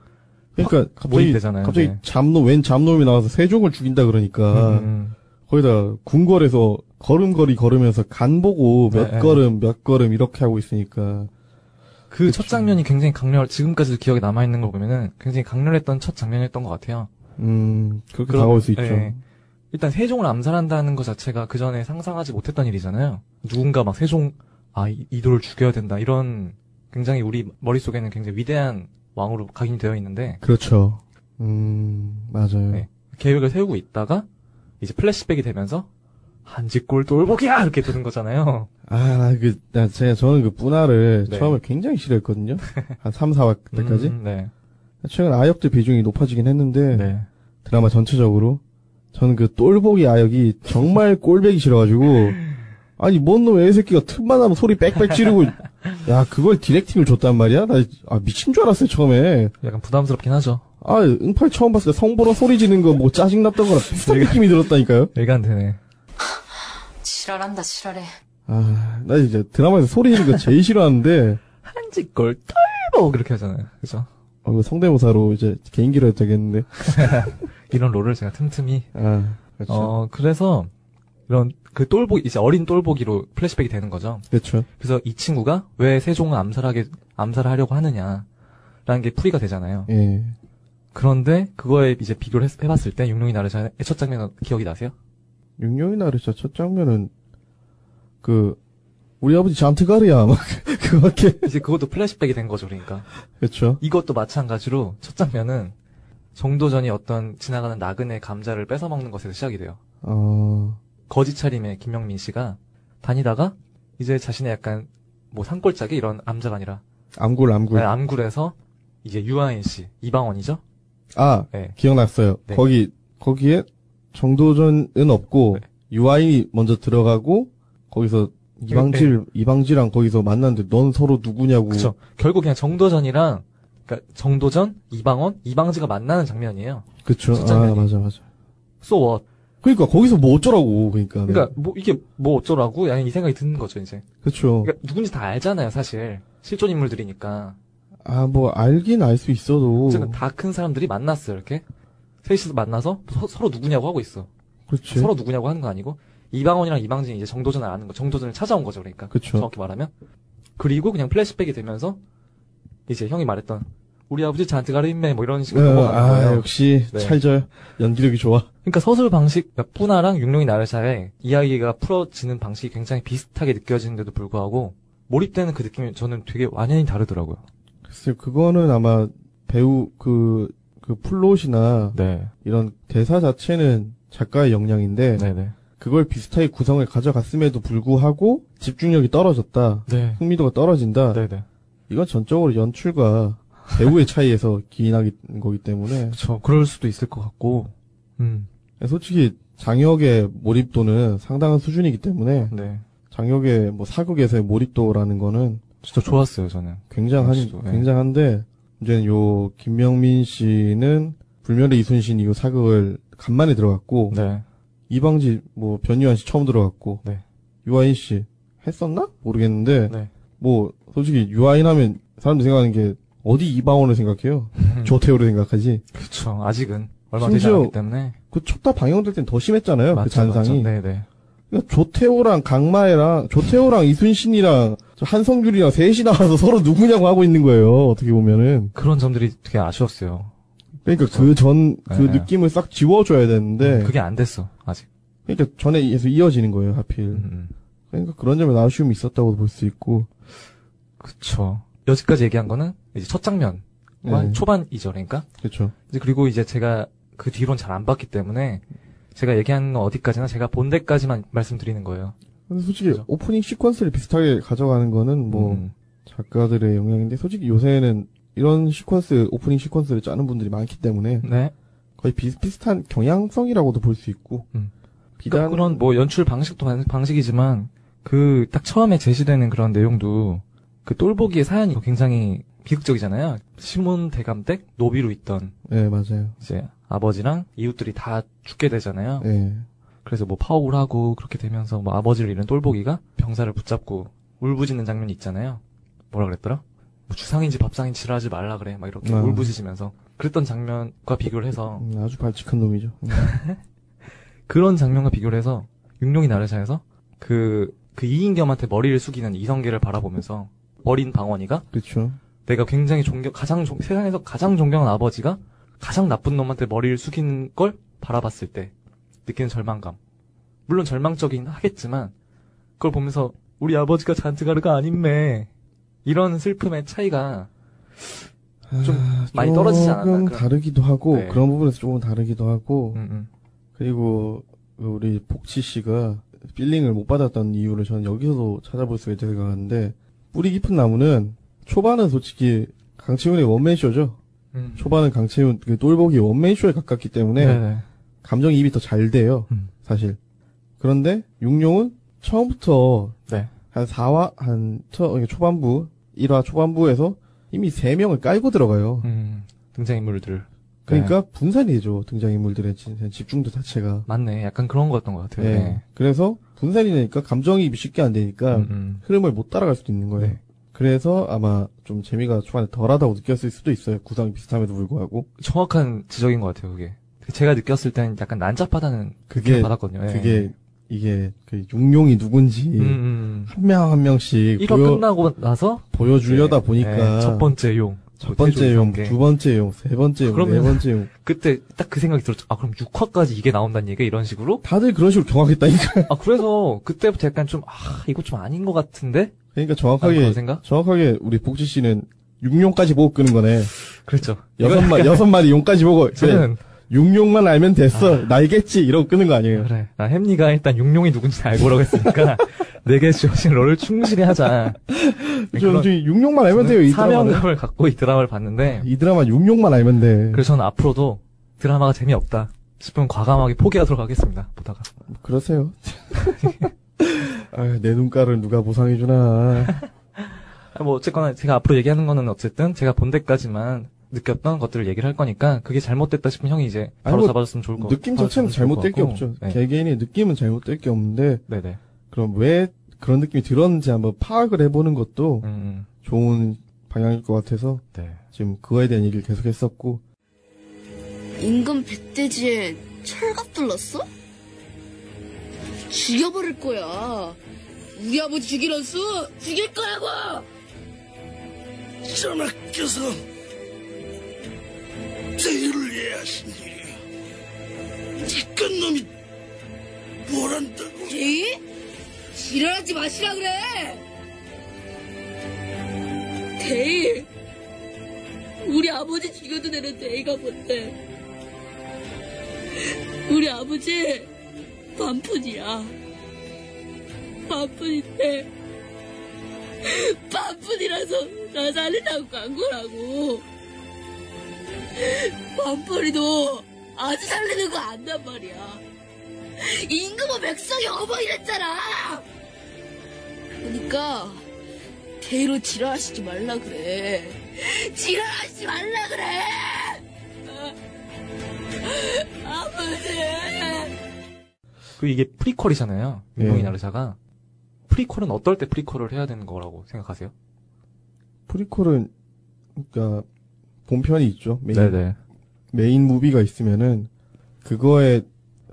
그러니까 갑자기. 갑자기 네. 잡놈 웬 잡놈이 나와서 세종을 죽인다 그러니까 음, 거기다 궁궐에서 걸음걸이 걸으면서 간 보고 몇 네, 네. 걸음 몇 걸음 이렇게 하고 있으니까 그. 첫 장면이 굉장히 강렬 지금까지도 기억에 남아 있는 거 보면은 굉장히 강렬했던 첫 장면이었던 것 같아요. 음 그렇게 그럼- 다가올 수 있죠. 예. 일단 세종을 암살한다는 것 자체가 그 전에 상상하지 못했던 일이잖아요. 누군가 막 세종 아 이- 이도를 죽여야 된다 이런 굉장히 우리 머릿속에는 굉장히 위대한 왕으로 각인이 되어 있는데 그렇죠. 음 맞아요. 네. 계획을 세우고 있다가 이제 플래시백이 되면서 한지골 똘보기야 이렇게 되는 거잖아요. 아 그 나 제가 저는 그 뿌나를 네. 처음에 굉장히 싫어했거든요. 한 3, 4화 때까지. 음, 네. 최근 아역들 비중이 높아지긴 했는데 네. 드라마 전체적으로 저는 그 똘보기 아역이 정말 꼴배기 싫어가지고 아니 뭔 놈 애새끼가 틈만 하면 소리 빽빽 지르고 야 그걸 디렉팅을 줬단 말이야? 나 아, 미친 줄 알았어요 처음에 약간 부담스럽긴 하죠. 아 응팔 처음 봤을 때 성보러 소리 지는 거 뭐 짜증났던 거랑 비슷한 느낌이 들었다니까요 얘가 안 되네. 지랄한다 지랄해. 아 나 이제 드라마에서 소리 지르는 거 제일 싫어하는데 한지걸 털보 그렇게 하잖아요. 그죠? 어, 이거 성대모사로 이제 개인기로 해도 되겠는데 이런 롤을 제가 틈틈이 아 그렇죠 어 그래서 이런 그 똘보기 이제 어린 똘보기로 플래시백이 되는 거죠. 그렇죠 그래서 이 친구가 왜 세종을 암살하게 암살을 하려고 하느냐 라는 게 풀이가 되잖아요. 예 그런데 그거에 이제 비교를 했- 해봤을 때 육룡이 나르샤의 첫 장면 기억이 나세요? 육룡이 나르샤 첫 장면은 그 우리 아버지 잔트가르야 막 그밖에 이제 그것도 플래시백이 된 거죠, 그러니까. 그렇죠 이것도 마찬가지로 첫 장면은 정도전이 어떤 지나가는 나그네 감자를 뺏어 먹는 것에서 시작이 돼요. 어 거지 차림의 김명민 씨가 다니다가 이제 자신의 약간 뭐 산골짜기 이런 암자가 아니라 암굴 암굴 네, 암굴에서 이제 유아인 씨 이방원이죠. 아 네. 기억났어요 네. 거기 거기에 정도전은 없고 네. 유아인이 먼저 들어가고 거기서 이방질 이방지랑 거기서 만났는데 넌 서로 누구냐고 그쵸. 결국 그냥 정도전이랑 그러니까 정도전 이방원 이방지가 만나는 장면이에요. 그쵸 첫 아. 맞아 맞아 So what? 그러니까 거기서 뭐 어쩌라고 그러니까 네. 그러니까 뭐 이게 뭐 어쩌라고? 야이 생각이 드는 거죠 이제. 그쵸 그러니까 누군지 다 알잖아요 사실 실존 인물들이니까. 아 뭐 알긴 알 수 있어도 어쨌든 다큰 사람들이 만났어요 이렇게 셋이서 만나서 서, 로 누구냐고 하고 있어. 그렇지 서로 누구냐고 하는 거 아니고 이방원이랑 이방진이 이제 정도전을 아는 거, 정도전을 찾아온 거죠 그러니까. 그쵸. 정확히 말하면. 그리고 그냥 플래시백이 되면서 이제 형이 말했던 우리 아버지 잔뜩 가르인매 뭐 이런 식으로 어, 넘어가는 아 거예요. 역시 네. 찰져요 연기력이 좋아 그러니까 서술 방식, 그러니까 뿌나랑 육룡이 나르샤의 이야기가 풀어지는 방식이 굉장히 비슷하게 느껴지는데도 불구하고 몰입되는 그 느낌이 저는 되게 완전히 다르더라고요. 글쎄요 그거는 아마 배우 그, 그 플롯이나 네. 이런 대사 자체는 작가의 역량인데 네네. 그걸 비슷하게 구성을 가져갔음에도 불구하고 집중력이 떨어졌다 네. 흥미도가 떨어진다 네네. 이건 전적으로 연출과 배우의 차이에서 기인하는 거기 때문에 그쵸. 그럴 수도 있을 것 같고. 음. 솔직히 장혁의 몰입도는 상당한 수준이기 때문에 네. 장혁의 뭐 사극에서의 몰입도라는 거는 진짜 좋았어요, 저는. 굉장한 역시도, 예. 굉장한데 이제는 요 김명민 씨는 불멸의 이순신 이후 사극을 간만에 들어갔고 네. 이방지 뭐 변유한 씨 처음 들어갔고 네. 유아인 씨 했었나 모르겠는데 네. 뭐 솔직히 유아인 하면 사람들이 생각하는 게 어디 이방원을 생각해요 조태호를 생각하지 그쵸. 아직은. 얼마 되지 않았기 때문에. 그첫다 방영될 땐 더 심했잖아요 그 맞죠, 잔상이 맞죠. 네네. 그러니까 조태호랑 강마애랑 조태호랑 이순신이랑 저 한성규리랑 셋이 나와서 서로 누구냐고 하고 있는 거예요 어떻게 보면은 그런 점들이 되게 아쉬웠어요. 그러니까 그 전그 네. 느낌을 싹 지워줘야 되는데 그게 안 됐어, 아직. 그러니까 전에 계속 이어지는 거예요 하필 음, 음. 그러니까 그런 점에 아쉬움이 있었다고 볼 수 있고 그쵸. 여지까지 얘기한 거는 이제 첫 장면과 네. 초반이죠, 그러니까. 그렇죠 이제 그리고 이제 제가 그 뒤로는 잘 안 봤기 때문에 제가 얘기하는 건 어디까지나 제가 본 데까지만 말씀드리는 거예요. 근데 솔직히 그죠. 오프닝 시퀀스를 비슷하게 가져가는 거는 뭐 음. 작가들의 영향인데 솔직히 요새는 이런 시퀀스 오프닝 시퀀스를 짜는 분들이 많기 때문에 네. 거의 비슷비슷한 경향성이라고도 볼 수 있고 음. 비단 그러니까 그런 뭐 연출 방식도 방- 방식이지만 그 딱 처음에 제시되는 그런 내용도 그 똘보기의 사연이 굉장히 비극적이잖아요. 시몬 대감댁 노비로 있던 네 맞아요 이제 아버지랑 이웃들이 다 죽게 되잖아요. 네 그래서 뭐 파업을 하고 그렇게 되면서 뭐 아버지를 잃은 똘보기가 병사를 붙잡고 울부짖는 장면이 있잖아요. 뭐라 그랬더라? 뭐 주상인지 밥상인지 지랄하지 말라 그래. 막 이렇게 아. 울부짖으면서 그랬던 장면과 비교를 해서 음, 아주 발칙한 놈이죠 음. 그런 장면과 비교를 해서 육룡이 나르샤에서 그, 그 이인겸한테 머리를 숙이는 이성계를 바라보면서 어린 방원이가 그렇죠 내가 굉장히 존경, 가장, 존- 세상에서 가장 존경하는 아버지가 가장 나쁜 놈한테 머리를 숙이는 걸 바라봤을 때 느끼는 절망감. 물론 절망적이긴 하겠지만 그걸 보면서 우리 아버지가 잔트가르가 아니네. 이런 슬픔의 차이가 좀 많이 떨어지지 않았나, 조금 그런- 다르기도 하고 네. 그런 부분에서 조금 다르기도 하고 음, 음. 그리고 우리 복치 씨가 feeling을 못 받았던 이유를 저는 여기서도 찾아볼 수가 있다고 생각하는데 뿌리 깊은 나무는 초반은 솔직히 강채윤의 원맨쇼죠. 음. 초반은 강채윤 그 똘복이 원맨쇼에 가깝기 때문에 네네. 감정이입이 더 잘 돼요. 음. 사실. 그런데 육룡은 처음부터 네. 한 4화 한 처, 초반부 1화 초반부에서 이미 3명을 깔고 들어가요. 음, 등장인물들. 그러니까 분산이 되죠. 등장인물들의 진- 집중도 자체가. 맞네. 약간 그런 거였던 것 같아요. 예. 네. 그래서 분산이 되니까 감정이입이 쉽게 안 되니까 음, 음. 흐름을 못 따라갈 수도 있는 거예요. 네. 그래서 아마 좀 재미가 초반에 덜하다고 느꼈을 수도 있어요. 구성이 비슷함에도 불구하고. 정확한 지적인 것 같아요, 그게. 제가 느꼈을 때는 약간 난잡하다는 그게 받았거든요. 예. 그게 이게 그 육룡이 누군지 음, 음. 한명한 명씩 1화 보여 끝나고 나서 보여주려다 예, 보니까 예, 첫 번째 용, 첫 번째 용, 두 번째 용, 세 번째 용, 네 번째 용. 그때 딱 그 생각이 들었죠. 아 그럼 6화까지 이게 나온다는 얘기 이런 식으로? 다들 그런 식으로 경악했다니까. 아 그래서 그때부터 약간 좀 아 이거 좀 아닌 것 같은데? 그러니까 아, 정확하게? 정확하게 우리 복지 씨는 육룡까지 보고 끄는 거네. 그렇죠. 여섯 마리 여섯 마리 용까지 보고 그래, 저는 육룡만 알면 됐어. 나이겠지 이러고 끄는 거 아니에요. 그래. 나 햄리가 일단 육룡이 누군지 알고 오라고 했으니까 내게 주어진 롤을 충실히 하자. 저, 저 육룡만 알면 돼요. 이. 사명감을 갖고 이 드라마를 봤는데 이 드라마 육룡만 알면 돼. 그래서 저는 앞으로도 드라마가 재미없다 싶으면 과감하게 포기하도록 하겠습니다. 보다가. 그러세요. 아, 내 눈가를 누가 보상해주나. 아, 뭐 어쨌거나 제가 앞으로 얘기하는 거는 어쨌든 제가 본 데까지만 느꼈던 것들을 얘기를 할 거니까 그게 잘못됐다 싶으면 형이 이제 바로 뭐 잡아줬으면 좋을 것 느낌 바로 자체는 잘못될 게 없죠. 네. 개개인의 느낌은 잘못될 게 없는데, 네네. 그럼 왜 그런 느낌이 들었는지 한번 파악을 해보는 것도 음, 음. 좋은 방향일 것 같아서 네. 지금 그거에 대한 얘기를 계속 했었고, 임금 백돼지에 철갑 둘렀어? 죽여버릴 거야. 우리 아버지 죽이는 수 죽일 거라고. 전하께서 대의를 예하신 일이야. 이깟 놈이 뭘 한다고? 제이? 지랄하지 마시라 그래. 대이. 우리 아버지 죽여도 되는 대의가 뭔데? 우리 아버지 반푼이야. 반푼인데 반푼이라서 나 살린다고 간 거라고. 반푼이도 아주 살리는 거 안단 말이야. 임금은 백성의 어머니랬잖아. 그러니까 대로 지랄하시지 말라 그래. 지랄하시지 말라 그래. 아버지. 그 이게 prequel이잖아요. 예. 육룡이 나르샤가. prequel은 어떨 때 prequel을 해야 되는 거라고 생각하세요? prequel은, 그니까, 본편이 있죠. 메인, 네네. main movie가 있으면은, 그거에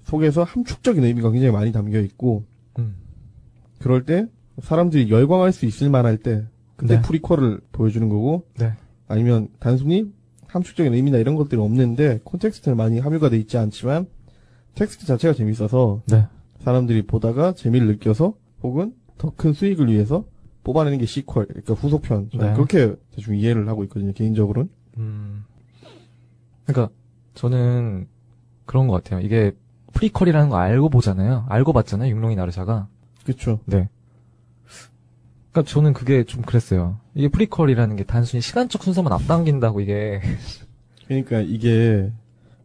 속에서 함축적인 의미가 굉장히 많이 담겨 있고, 음. 그럴 때, 사람들이 열광할 수 있을 만할 때, 그때 네. prequel을 보여주는 거고, 네. 아니면 단순히 함축적인 의미나 이런 것들이 없는데, context는 많이 함유가 돼 있지 않지만, 텍스트 자체가 재밌어서, 네. 사람들이 보다가 재미를 느껴서, 혹은 더 큰 수익을 위해서 뽑아내는 게 sequel, 그러니까 후속편. 네. 그렇게 대충 이해를 하고 있거든요, 개인적으로는. 음. 그러니까 저는 그런 것 같아요. 이게 prequel이라는 거 알고 보잖아요. 알고 봤잖아요. 육룡이 나르샤가. 그쵸. 네. 그러니까 저는 그게 좀 그랬어요. 이게 prequel이라는 게 단순히 시간적 순서만 앞당긴다고 이게 그러니까 이게,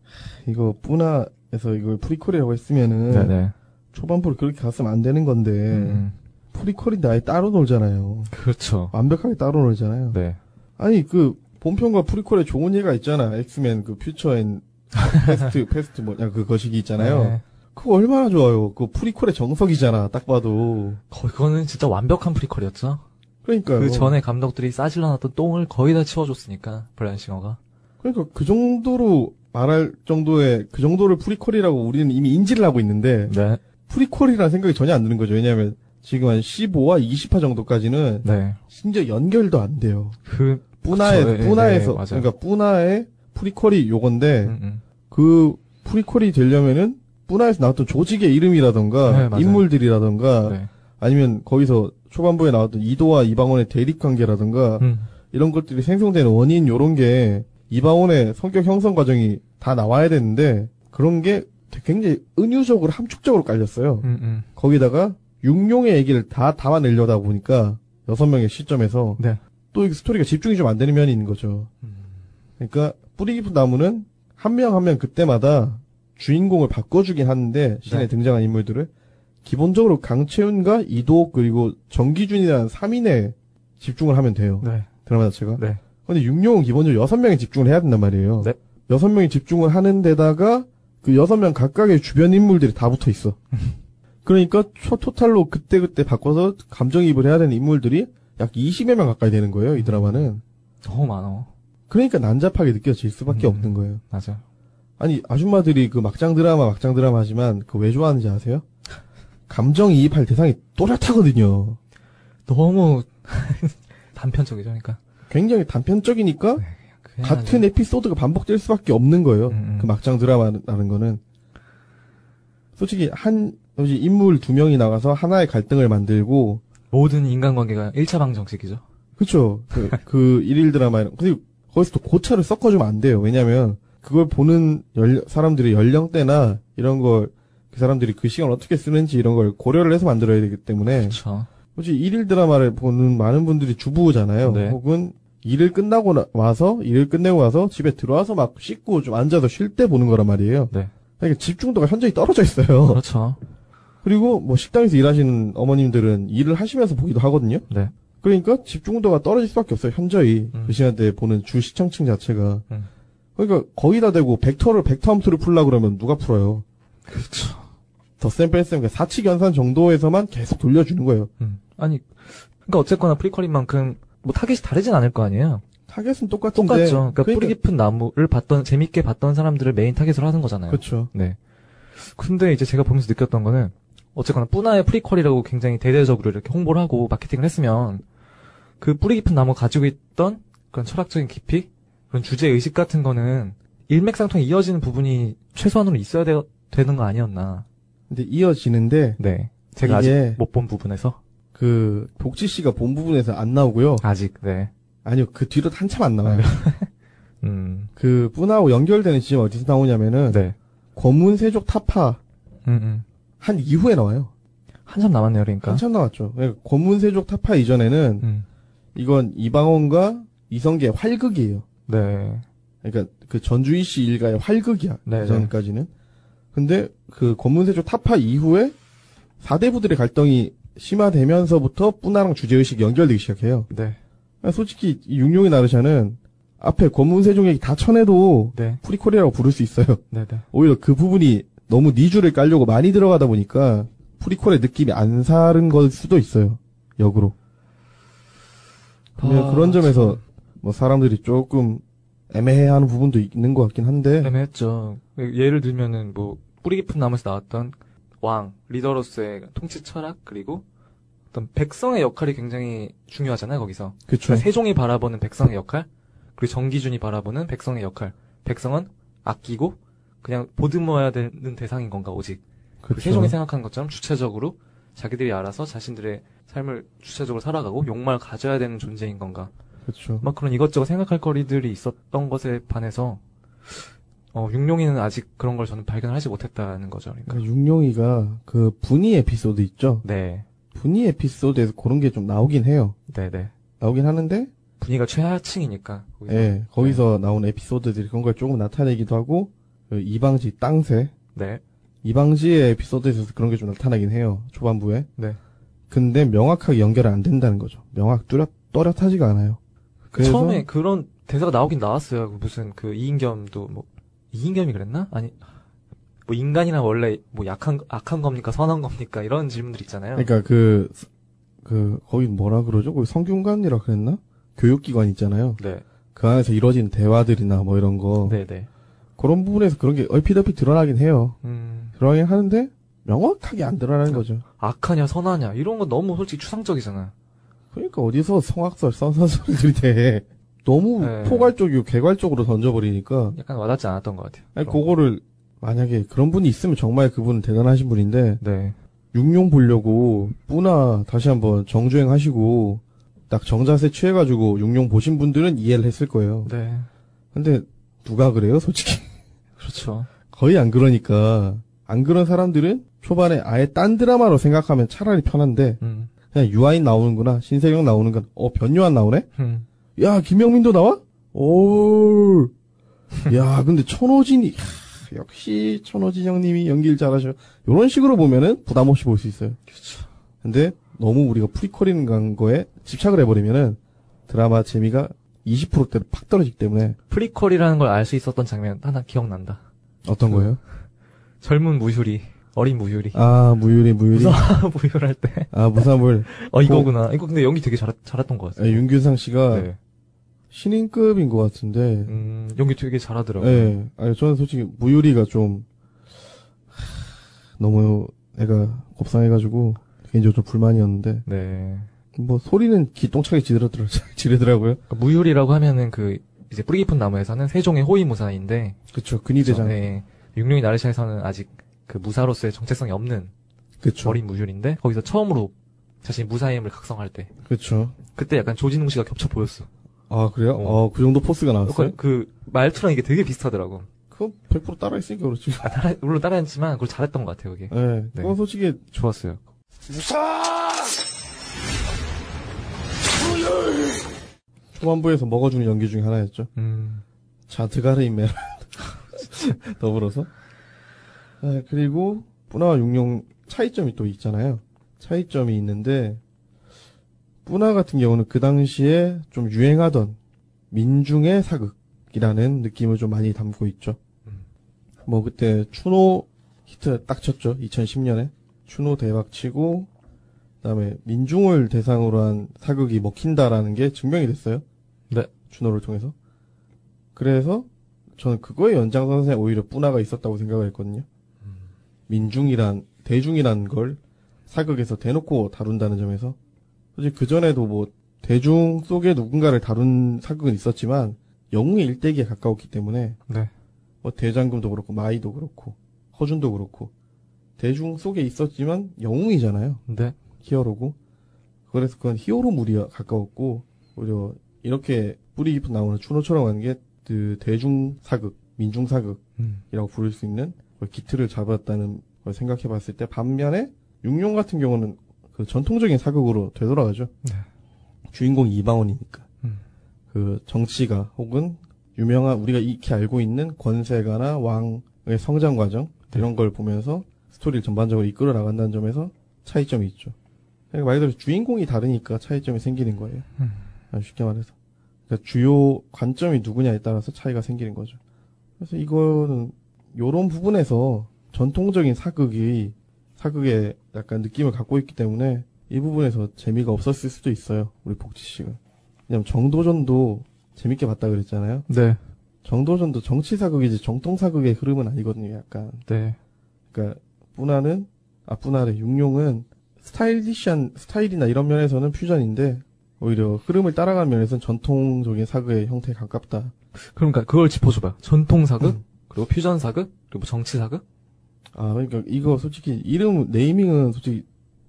하, 이거 뿌나에서 이걸 prequel이라고 했으면은, 네네. 초반부로 그렇게 갔으면 안 되는 건데, 음, prequel인데 아예 따로 놀잖아요. 그렇죠. 완벽하게 따로 놀잖아요. 네. 아니 그 본편과 prequel에 좋은 예가 있잖아. 엑스맨 그 future and past past 뭐냐 그 거시기 있잖아요. 네. 그거 얼마나 좋아요. 그 prequel의 정석이잖아. 딱 봐도. 거, 그거는 진짜 완벽한 prequel이었죠. 그러니까 그 전에 감독들이 싸질러놨던 똥을 거의 다 치워줬으니까 브라이언 싱어가. 그러니까 그 정도로 말할 정도의 그 정도를 prequel이라고 우리는 이미 인지를 하고 있는데 네. prequel이라는 생각이 전혀 안 드는 거죠. 왜냐하면 지금 한 15화, 20화 정도까지는 네. 심지어 연결도 안 돼요. 그 뿌나에 그쵸, 예, 뿌나에서 예, 맞아요. 그러니까 뿌나의 prequel이 요건데 음, 음. 그 prequel이 되려면은 뿌나에서 나왔던 조직의 이름이라던가 네. 인물들이라던가 네. 아니면 거기서 초반부에 나왔던 이도와 이방원의 대립 관계라던가 음. 이런 것들이 생성되는 원인 요런 게 이방원의 성격 형성 과정이 다 나와야 되는데 그런 게 굉장히 은유적으로 함축적으로 깔렸어요. 음, 음. 거기다가 육룡의 얘기를 다 담아내려다 보니까 여섯 명의 시점에서 네. 또 스토리가 집중이 좀 안 되는 면이 있는 거죠. 음. 그러니까 뿌리 깊은 나무는 한명 한 명 그때마다 주인공을 바꿔주긴 하는데 신에 네. 등장한 인물들을 기본적으로 강채윤과 이도 그리고 정기준이라는 3인에 집중을 하면 돼요. 네. 드라마 자체가. 네. 근데 육룡은 기본적으로 6명에 집중을 해야 된단 말이에요. 네. 6명이 집중을 하는 데다가 그 6명 각각의 주변 인물들이 다 붙어 있어. 그러니까 초 토탈로 그때그때 바꿔서 감정이입을 해야 되는 인물들이 약 20여 명 가까이 되는 거예요, 이 드라마는. 너무 많어. 그러니까 난잡하게 느껴질 수밖에 음. 없는 거예요. 맞아. 아니, 아줌마들이 그 막장 드라마, 막장 드라마 하지만 그 왜 좋아하는지 아세요? 감정이입할 대상이 또렷하거든요. 너무 단편적이죠, 그러니까. 굉장히 단편적이니까 그냥 같은 에피소드가 반복될 수밖에 없는 거예요. 음, 음. 그 막장 드라마라는 거는. 솔직히 한, 인물 두 명이 나가서 하나의 갈등을 만들고, 모든 인간관계가 1차 방정식이죠. 그쵸. 그, 그 일일 드라마, 근데 거기서 또 고차를 섞어주면 안 돼요. 왜냐면, 그걸 보는 연, 사람들의 연령대나 이런 걸, 그 사람들이 그 시간을 어떻게 쓰는지 이런 걸 고려를 해서 만들어야 되기 때문에, 그렇죠. 솔직히 일일 드라마를 보는 많은 분들이 주부잖아요. 네. 혹은 일을 끝나고 나- 와서, 일을 끝내고 와서 집에 들어와서 막 씻고 좀 앉아서 쉴 때 보는 거란 말이에요. 네. 그러니까 집중도가 현저히 떨어져 있어요. 그렇죠. 그리고 뭐 식당에서 일하시는 어머님들은 일을 하시면서 보기도 하거든요. 네. 그러니까 집중도가 떨어질 수밖에 없어요. 현저히 음. 그 시간대에 보는 주 시청층 자체가. 음. 그러니까 거의 다 되고 벡터를 벡터 함수를 풀라 그러면 누가 풀어요? 그렇죠. 덧셈 뺄셈 그러니까 사칙 연산 정도에서만 계속 돌려주는 거예요. 음. 아니, 그러니까 어쨌거나 prequel인 만큼 뭐 타겟이 다르진 않을 거 아니에요. 타겟은 똑같은데. 똑같죠. 그러니까, 뿌리 깊은 나무를 봤던 재밌게 봤던 사람들을 메인 타겟으로 하는 거잖아요. 그렇죠. 네. 근데 이제 제가 보면서 느꼈던 거는 어쨌거나 뿌나의 prequel이라고 굉장히 대대적으로 이렇게 홍보를 하고 마케팅을 했으면 그 뿌리 깊은 나무 가지고 있던 그런 철학적인 깊이 그런 주제 의식 같은 거는 일맥상통해 이어지는 부분이 최소한으로 있어야 되, 되는 거 아니었나. 근데 이어지는데 네. 제가 아직 못 본 부분에서 그 복지 씨가 본 부분에서 안 나오고요. 아직 네. 아니요 그 뒤로 한참 안 나와요. 음. 그 뿌나하고 연결되는 지점 어디서 나오냐면은 네. 권문세족 타파 음, 음. 한 이후에 나와요. 한참 남았네요, 그러니까. 한참 나왔죠. 그러니까 권문세족 타파 이전에는 음. 이건 이방원과 이성계의 활극이에요. 네. 그러니까 그 전주 이씨 일가의 활극이야. 네, 이전까지는. 근데 그 권문세족 타파 이후에 사대부들의 갈등이 심화되면서부터 뿌나랑 주제의식이 연결되기 시작해요. 네. 솔직히 이 육룡이 나르샤는 앞에 권문세족 얘기 다 쳐내도 네. prequel이라고 부를 수 있어요. 네, 네. 오히려 그 부분이 너무 니주를 깔려고 많이 들어가다 보니까 프리퀄의 느낌이 안 사른 걸 수도 있어요. 역으로. 아, 그런 점에서 뭐 사람들이 조금 애매해하는 부분도 있는 것 같긴 한데 애매했죠. 예를 들면은 뭐 뿌리 깊은 나무에서 나왔던 왕 리더로서의 통치 철학 그리고 어떤 백성의 역할이 굉장히 중요하잖아요 거기서. 그쵸 그러니까 세종이 바라보는 백성의 역할 그리고 정기준이 바라보는 백성의 역할. 백성은 아끼고 그냥 보듬어야 되는 대상인 건가 오직. 그 그쵸. 세종이 생각한 것처럼 주체적으로 자기들이 알아서 자신들의 삶을 주체적으로 살아가고 욕망을 가져야 되는 존재인 건가. 그쵸. 막 그런 이것저것 생각할 거리들이 있었던 것에 반해서 어, 육룡이는 아직 그런 걸 저는 발견을 하지 못했다는 거죠. 그러니까. 그러니까 육룡이가 그 분위 에피소드 있죠 네, 분위 에피소드에서 그런 게 좀 나오긴 해요 네, 네. 나오긴 하는데 분위기가 최하층이니까. 거기서. 예 거기서 나온 에피소드들이 그런 걸 조금 나타내기도 하고 그 이방지 땅새 네, 이방지의 에피소드에서 그런 게 좀 나타나긴 해요 초반부에 네. 근데 명확하게 연결이 안 된다는 거죠 명확 뚜렷 또렷하지가 않아요 그래서 처음에 그런 대사가 나오긴 나왔어요. 그 무슨 그 이인겸도 뭐 이인겸이 그랬나? 아니 뭐 인간이란 원래 뭐 약한 악한 겁니까 선한 겁니까 이런 질문들 있잖아요. 그러니까 그, 그, 거기 뭐라 그러죠? 거기 성균관이라 그랬나? 교육기관 있잖아요. 네, 그 안에서 이루어진 대화들이나 뭐 이런 거. 네, 네. 그런 부분에서 그런 게 얼핏얼핏 드러나긴 해요. 음, 드러나긴 하는데, 명확하게 안 드러나는 거죠. 악하냐 선하냐 이런 거 너무 솔직히 추상적이잖아. 그러니까 어디서 성악설, 선사설들이 돼. 너무 네. 포괄적이고 개괄적으로 던져버리니까. 약간 와닿지 않았던 것 같아요. 아니, 그거를, 만약에 그런 분이 있으면 정말 그분은 대단하신 분인데, 네, 육룡 보려고 뿌나 다시 한번 정주행 하시고 딱 정자세 취해가지고 육룡 보신 분들은 이해를 했을 거예요. 네, 근데 누가 그래요, 솔직히? 그렇죠. 거의 안 그러니까 안 그런 사람들은 초반에 아예 딴 드라마로 생각하면 차라리 편한데 음, 그냥 유아인 나오는구나, 신세경 나오는 건, 어 변요한 나오네? 음. 야 김영민도 나와? 오, 야 근데 천호진이 역시 천호진 형님이 연기를 잘하셔. 이런 식으로 보면은 부담 없이 볼 수 있어요. 그렇죠. 근데 너무 우리가 prequel이라는 거에 집착을 해버리면은 드라마 재미가 20%대로 팍 떨어지기 때문에 prequel이라는 걸 알 수 있었던 장면 하나 기억난다. 어떤 그- 거예요? 젊은 무휼이, 어린 무휼이. 아 무휼이 무휼이. 무휼 할 때. 아 무사 무휼. 어, 이거구나. 이거 근데 연기 되게 잘, 잘했던 것 아, 같아요. 윤균상 씨가 네. 신인급인 것 같은데. 음, 연기 되게 잘하더라고요. 예. 아니 저는 솔직히 무유리가 좀 하, 너무 애가 곱상해가지고 개인적으로 좀 불만이었는데 네. 뭐 소리는 기똥차게 지르더라 지르더라고요. 그러니까 무휴리라고 하면은 그, 이제 뿌리 깊은 나무에서는 세종의 호위무사인데, 그쵸 근위대장. 네. 육룡이 나르샤에서는 아직 그 무사로서의 정체성이 없는 그쵸. 어린 무휴리인데, 거기서 처음으로 자신이 무사임을 각성할 때, 그쵸. 그때 약간 조진웅 씨가 겹쳐 보였어. 아 그래요? 어. 어 그 정도 포스가 나왔어요? 그, 그 말투랑 이게 되게 비슷하더라고. 그거 100% 따라 했으니까 그렇지. 아, 따라, 물론 따라 했지만 그걸 잘했던 것 같아요, 그게. 예. 네. 그건 솔직히 좋았어요. 초반부에서 먹어주는 연기 중에 하나였죠. 음, 자, 드가르 인메 더불어서. 아, 그리고 뿌나와 육룡 차이점이 또 있잖아요. 차이점이 있는데 뿌나 같은 경우는 그 당시에 좀 유행하던 민중의 사극이라는 느낌을 좀 많이 담고 있죠. 음. 뭐 그때 추노 히트 딱 쳤죠. 2010년에 추노 대박 치고 그다음에 민중을 대상으로 한 사극이 먹힌다라는 게 증명이 됐어요. 네. 추노를 통해서. 그래서 저는 그거의 연장선상에 오히려 뿌나가 있었다고 생각을 했거든요. 민중이란 대중이란 걸 사극에서 대놓고 다룬다는 점에서 솔직히 그 전에도 뭐 대중 속에 누군가를 다룬 사극은 있었지만 영웅의 일대기에 가까웠기 때문에 네. 뭐 대장금도 그렇고 마이도 그렇고 허준도 그렇고 대중 속에 있었지만 영웅이잖아요. 네. 히어로고 그래서 그건 히어로물이 가까웠고 오히려 이렇게 뿌리 깊은 나오는 추노처럼 하는 게 그 대중 사극, 민중 사극이라고 음, 부를 수 있는 그 기틀을 잡았다는 걸 생각해 봤을 때 반면에 육룡 같은 경우는 그 전통적인 사극으로 되돌아가죠. 네. 주인공이 이방원이니까. 음. 그 정치가 혹은 유명한 우리가 익히 알고 있는 권세가나 왕의 성장 과정 네. 이런 걸 보면서 스토리를 전반적으로 이끌어 나간다는 점에서 차이점이 있죠. 그러니까 말 그대로 주인공이 다르니까 차이점이 생기는 거예요. 음. 아주 쉽게 말해서. 그러니까 주요 관점이 누구냐에 따라서 차이가 생기는 거죠. 그래서 이거는 요런 부분에서 전통적인 사극이 사극의 약간 느낌을 갖고 있기 때문에 이 부분에서 재미가 없었을 수도 있어요. 우리 복지 씨가. 왜냐면 정도전도 재밌게 봤다 그랬잖아요. 네. 정도전도 정치 사극이지 정통 사극의 흐름은 아니거든요. 약간. 네. 그러니까 뿌나는 아 뿌나래 육룡은 스타일리시한 스타일이나 이런 면에서는 퓨전인데 오히려 흐름을 따라가는 면에서는 전통적인 사극의 형태에 가깝다. 그러니까 그걸 짚어줘봐요. 전통 사극, 음. 그리고 퓨전 사극, 그리고 뭐 정치 사극? 아 그러니까 이거 솔직히 이름 네이밍은 솔직히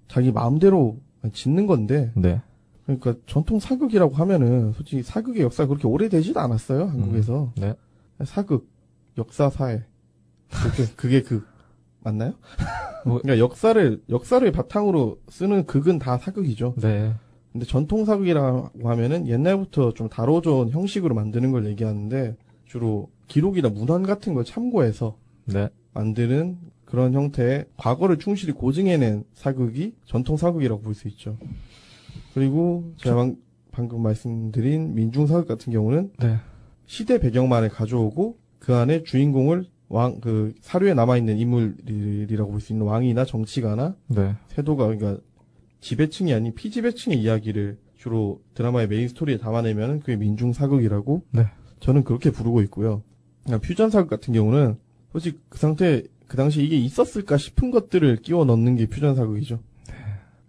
자기 마음대로 짓는 건데 네. 그러니까 전통 사극이라고 하면은 솔직히 사극의 역사가 그렇게 오래되지도 않았어요 한국에서 네. 사극 역사 사회 그게 그게 그 맞나요? 뭐- 그러니까 역사를 역사를 바탕으로 쓰는 극은 다 사극이죠. 네. 근데 전통 사극이라고 하면은 옛날부터 좀 다뤄져온 형식으로 만드는 걸 얘기하는데 주로 기록이나 문헌 같은 걸 참고해서 네. 만드는 그런 형태의 과거를 충실히 고증해낸 사극이 전통 사극이라고 볼 수 있죠. 그리고 제가 방, 방금 말씀드린 민중 사극 같은 경우는 네. 시대 배경만을 가져오고 그 안에 주인공을 왕 그 사료에 남아 있는 인물이라고 볼 수 있는 왕이나 정치가나 네. 세도가 그러니까 지배층이 아닌 피지배층의 이야기를 주로 드라마의 메인 스토리에 담아내면 그게 민중 사극이라고 네. 저는 그렇게 부르고 있고요. 그러니까 퓨전 사극 같은 경우는 솔직히 그 상태 그 당시 이게 있었을까 싶은 것들을 끼워 넣는 게 퓨전 사극이죠.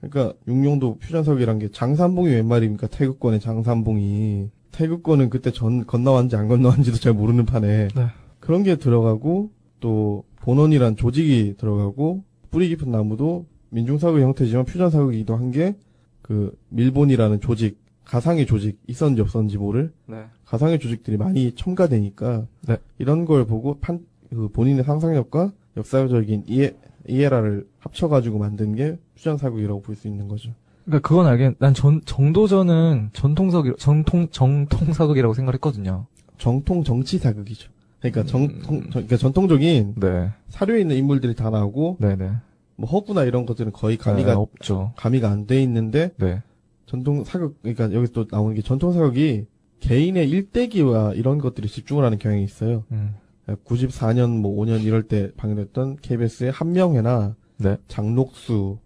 그러니까 육룡도 퓨전 사극이란 게 장산봉이 웬 말입니까? 태극권의 장산봉이 태극권은 그때 전 건너왔는지 안 건너왔는지도 잘 모르는 판에 네. 그런 게 들어가고 또 본원이란 조직이 들어가고 뿌리 깊은 나무도 민중사극 형태지만 퓨전사극이기도 한 게 그 밀본이라는 조직 가상의 조직 있었는지 없었는지 모를 네. 가상의 조직들이 많이 첨가되니까 네. 이런 걸 보고 판, 그 본인의 상상력과 역사적인 이해, 이해라를 합쳐가지고 만든 게 퓨전사극이라고 볼 수 있는 거죠. 그러니까 그건 알겠. 난 전 정도전은 전통 사극 전통 정통 사극이라고 생각했거든요. 정통 정치 사극이죠. 그러니까 정통, 그러니까 전통적인 네. 사료에 있는 인물들이 다 나오고 네네. 뭐 허구나 이런 것들은 거의 네, 가미가 없죠. 가미가 안 돼 있는데 네. 전통 사극 그러니까 여기 또 나오는 게 전통 사극이 개인의 일대기와 이런 것들이 집중을 하는 경향이 있어요. 음. 94년 뭐 5년 이럴 때 방영됐던 KBS의 한명회나 네. 장록수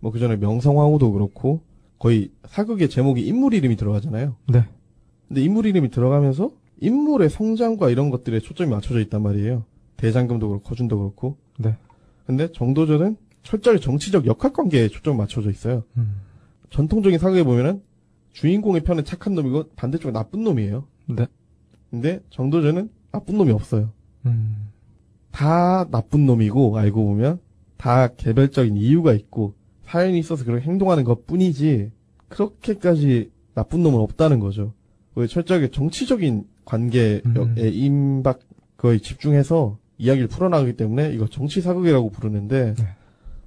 뭐 그전에 명성황후도 그렇고 거의 사극의 제목이 인물 이름이 들어가잖아요. 네. 근데 인물 이름이 들어가면서 인물의 성장과 이런 것들에 초점이 맞춰져 있단 말이에요. 대장금도 그렇고 허준도 그렇고. 네. 근데 정도전은 철저히 정치적 역학 관계에 초점이 맞춰져 있어요. 음. 전통적인 사극에 보면은 주인공의 편은 착한 놈이고 반대쪽은 나쁜 놈이에요. 네. 근데 정도전은 나쁜 놈이 없어요. 음. 다 나쁜 놈이고 알고 보면 다 개별적인 이유가 있고 사연이 있어서 그렇게 행동하는 것 뿐이지 그렇게까지 나쁜 놈은 없다는 거죠. 왜 철저하게 정치적인 관계에 음. 임박 거의 집중해서 이야기를 풀어나가기 때문에 이거 정치 사극이라고 부르는데 네.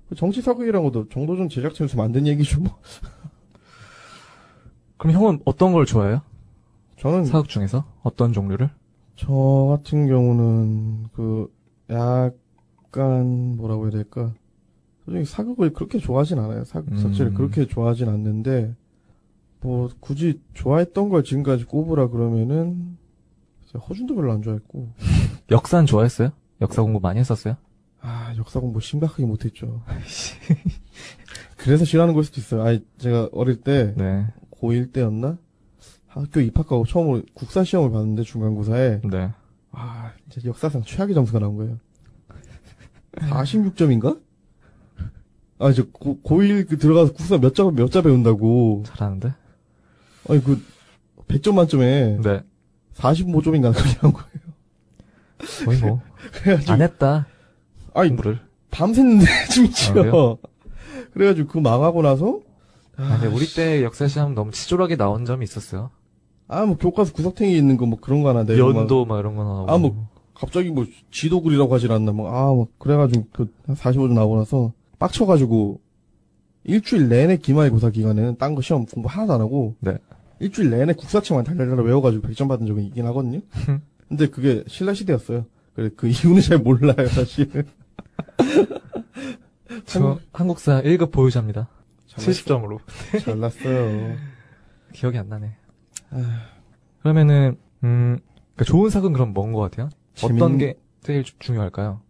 그 정치 사극이라고도 정도전 제작진에서 만든 얘기죠. 뭐. 그럼 형은 어떤 걸 좋아해요? 저는 사극 중에서 어떤 종류를? 저 같은 경우는 그 약간 뭐라고 해야 될까 솔직히 사극을 그렇게 좋아하진 않아요 사극 음. 자체를 그렇게 좋아하진 않는데 뭐 굳이 좋아했던 걸 지금까지 꼽으라 그러면은 진짜 허준도 별로 안 좋아했고 역사는 좋아했어요? 역사 공부 많이 했었어요? 아 역사 공부 심각하게 못했죠 그래서 싫어하는 걸 수도 있어요 아니 제가 어릴 때 네. 고1 때였나 학교 입학하고 처음으로 국사 시험을 봤는데 중간고사에 네. 아, 진짜 역사상 최악의 점수가 나온 거예요. 46점인가? 아, 저, 고, 고1 그 들어가서 국사 몇 자, 몇자 배운다고. 잘하는데? 아니, 그, 100점 만점에 네. 45점인가 그렇게 거예요. 거의 뭐. 그래가지고, 안 했다. 아니, 공부를. 밤샜는데, 아, 심지어. 그래요? 그래가지고 그 망하고 나서, 아, 근데 우리 때 역사 시험 너무 치졸하게 나온 점이 있었어요. 아, 뭐, 교과서 구석탱이 있는 거 뭐 그런 거 하나 내고. 막 연도 막 이런 거 나오고. 아, 뭐, 갑자기 뭐, 지도 그리라고 하질 않나, 뭐, 아, 뭐, 그래가지고, 그, 45점 나오고 나서, 빡쳐가지고, 일주일 내내 기말고사 기간에는 딴 거 시험 공부 하나도 안 하고, 네. 일주일 내내 국사책만 달달달 외워가지고 100점 받은 적은 있긴 하거든요? 근데 그게 신라시대였어요. 그래, 그 이유는 잘 몰라요, 사실. 저 한국사 1급 보유자입니다. 잘났어. 70점으로. 잘났어요. 기억이 안 나네. 그러면은, 음, 그러니까 좋은 사극은 그럼 뭔 것 같아요? 어떤 재밌는- 게 제일 주- 중요할까요?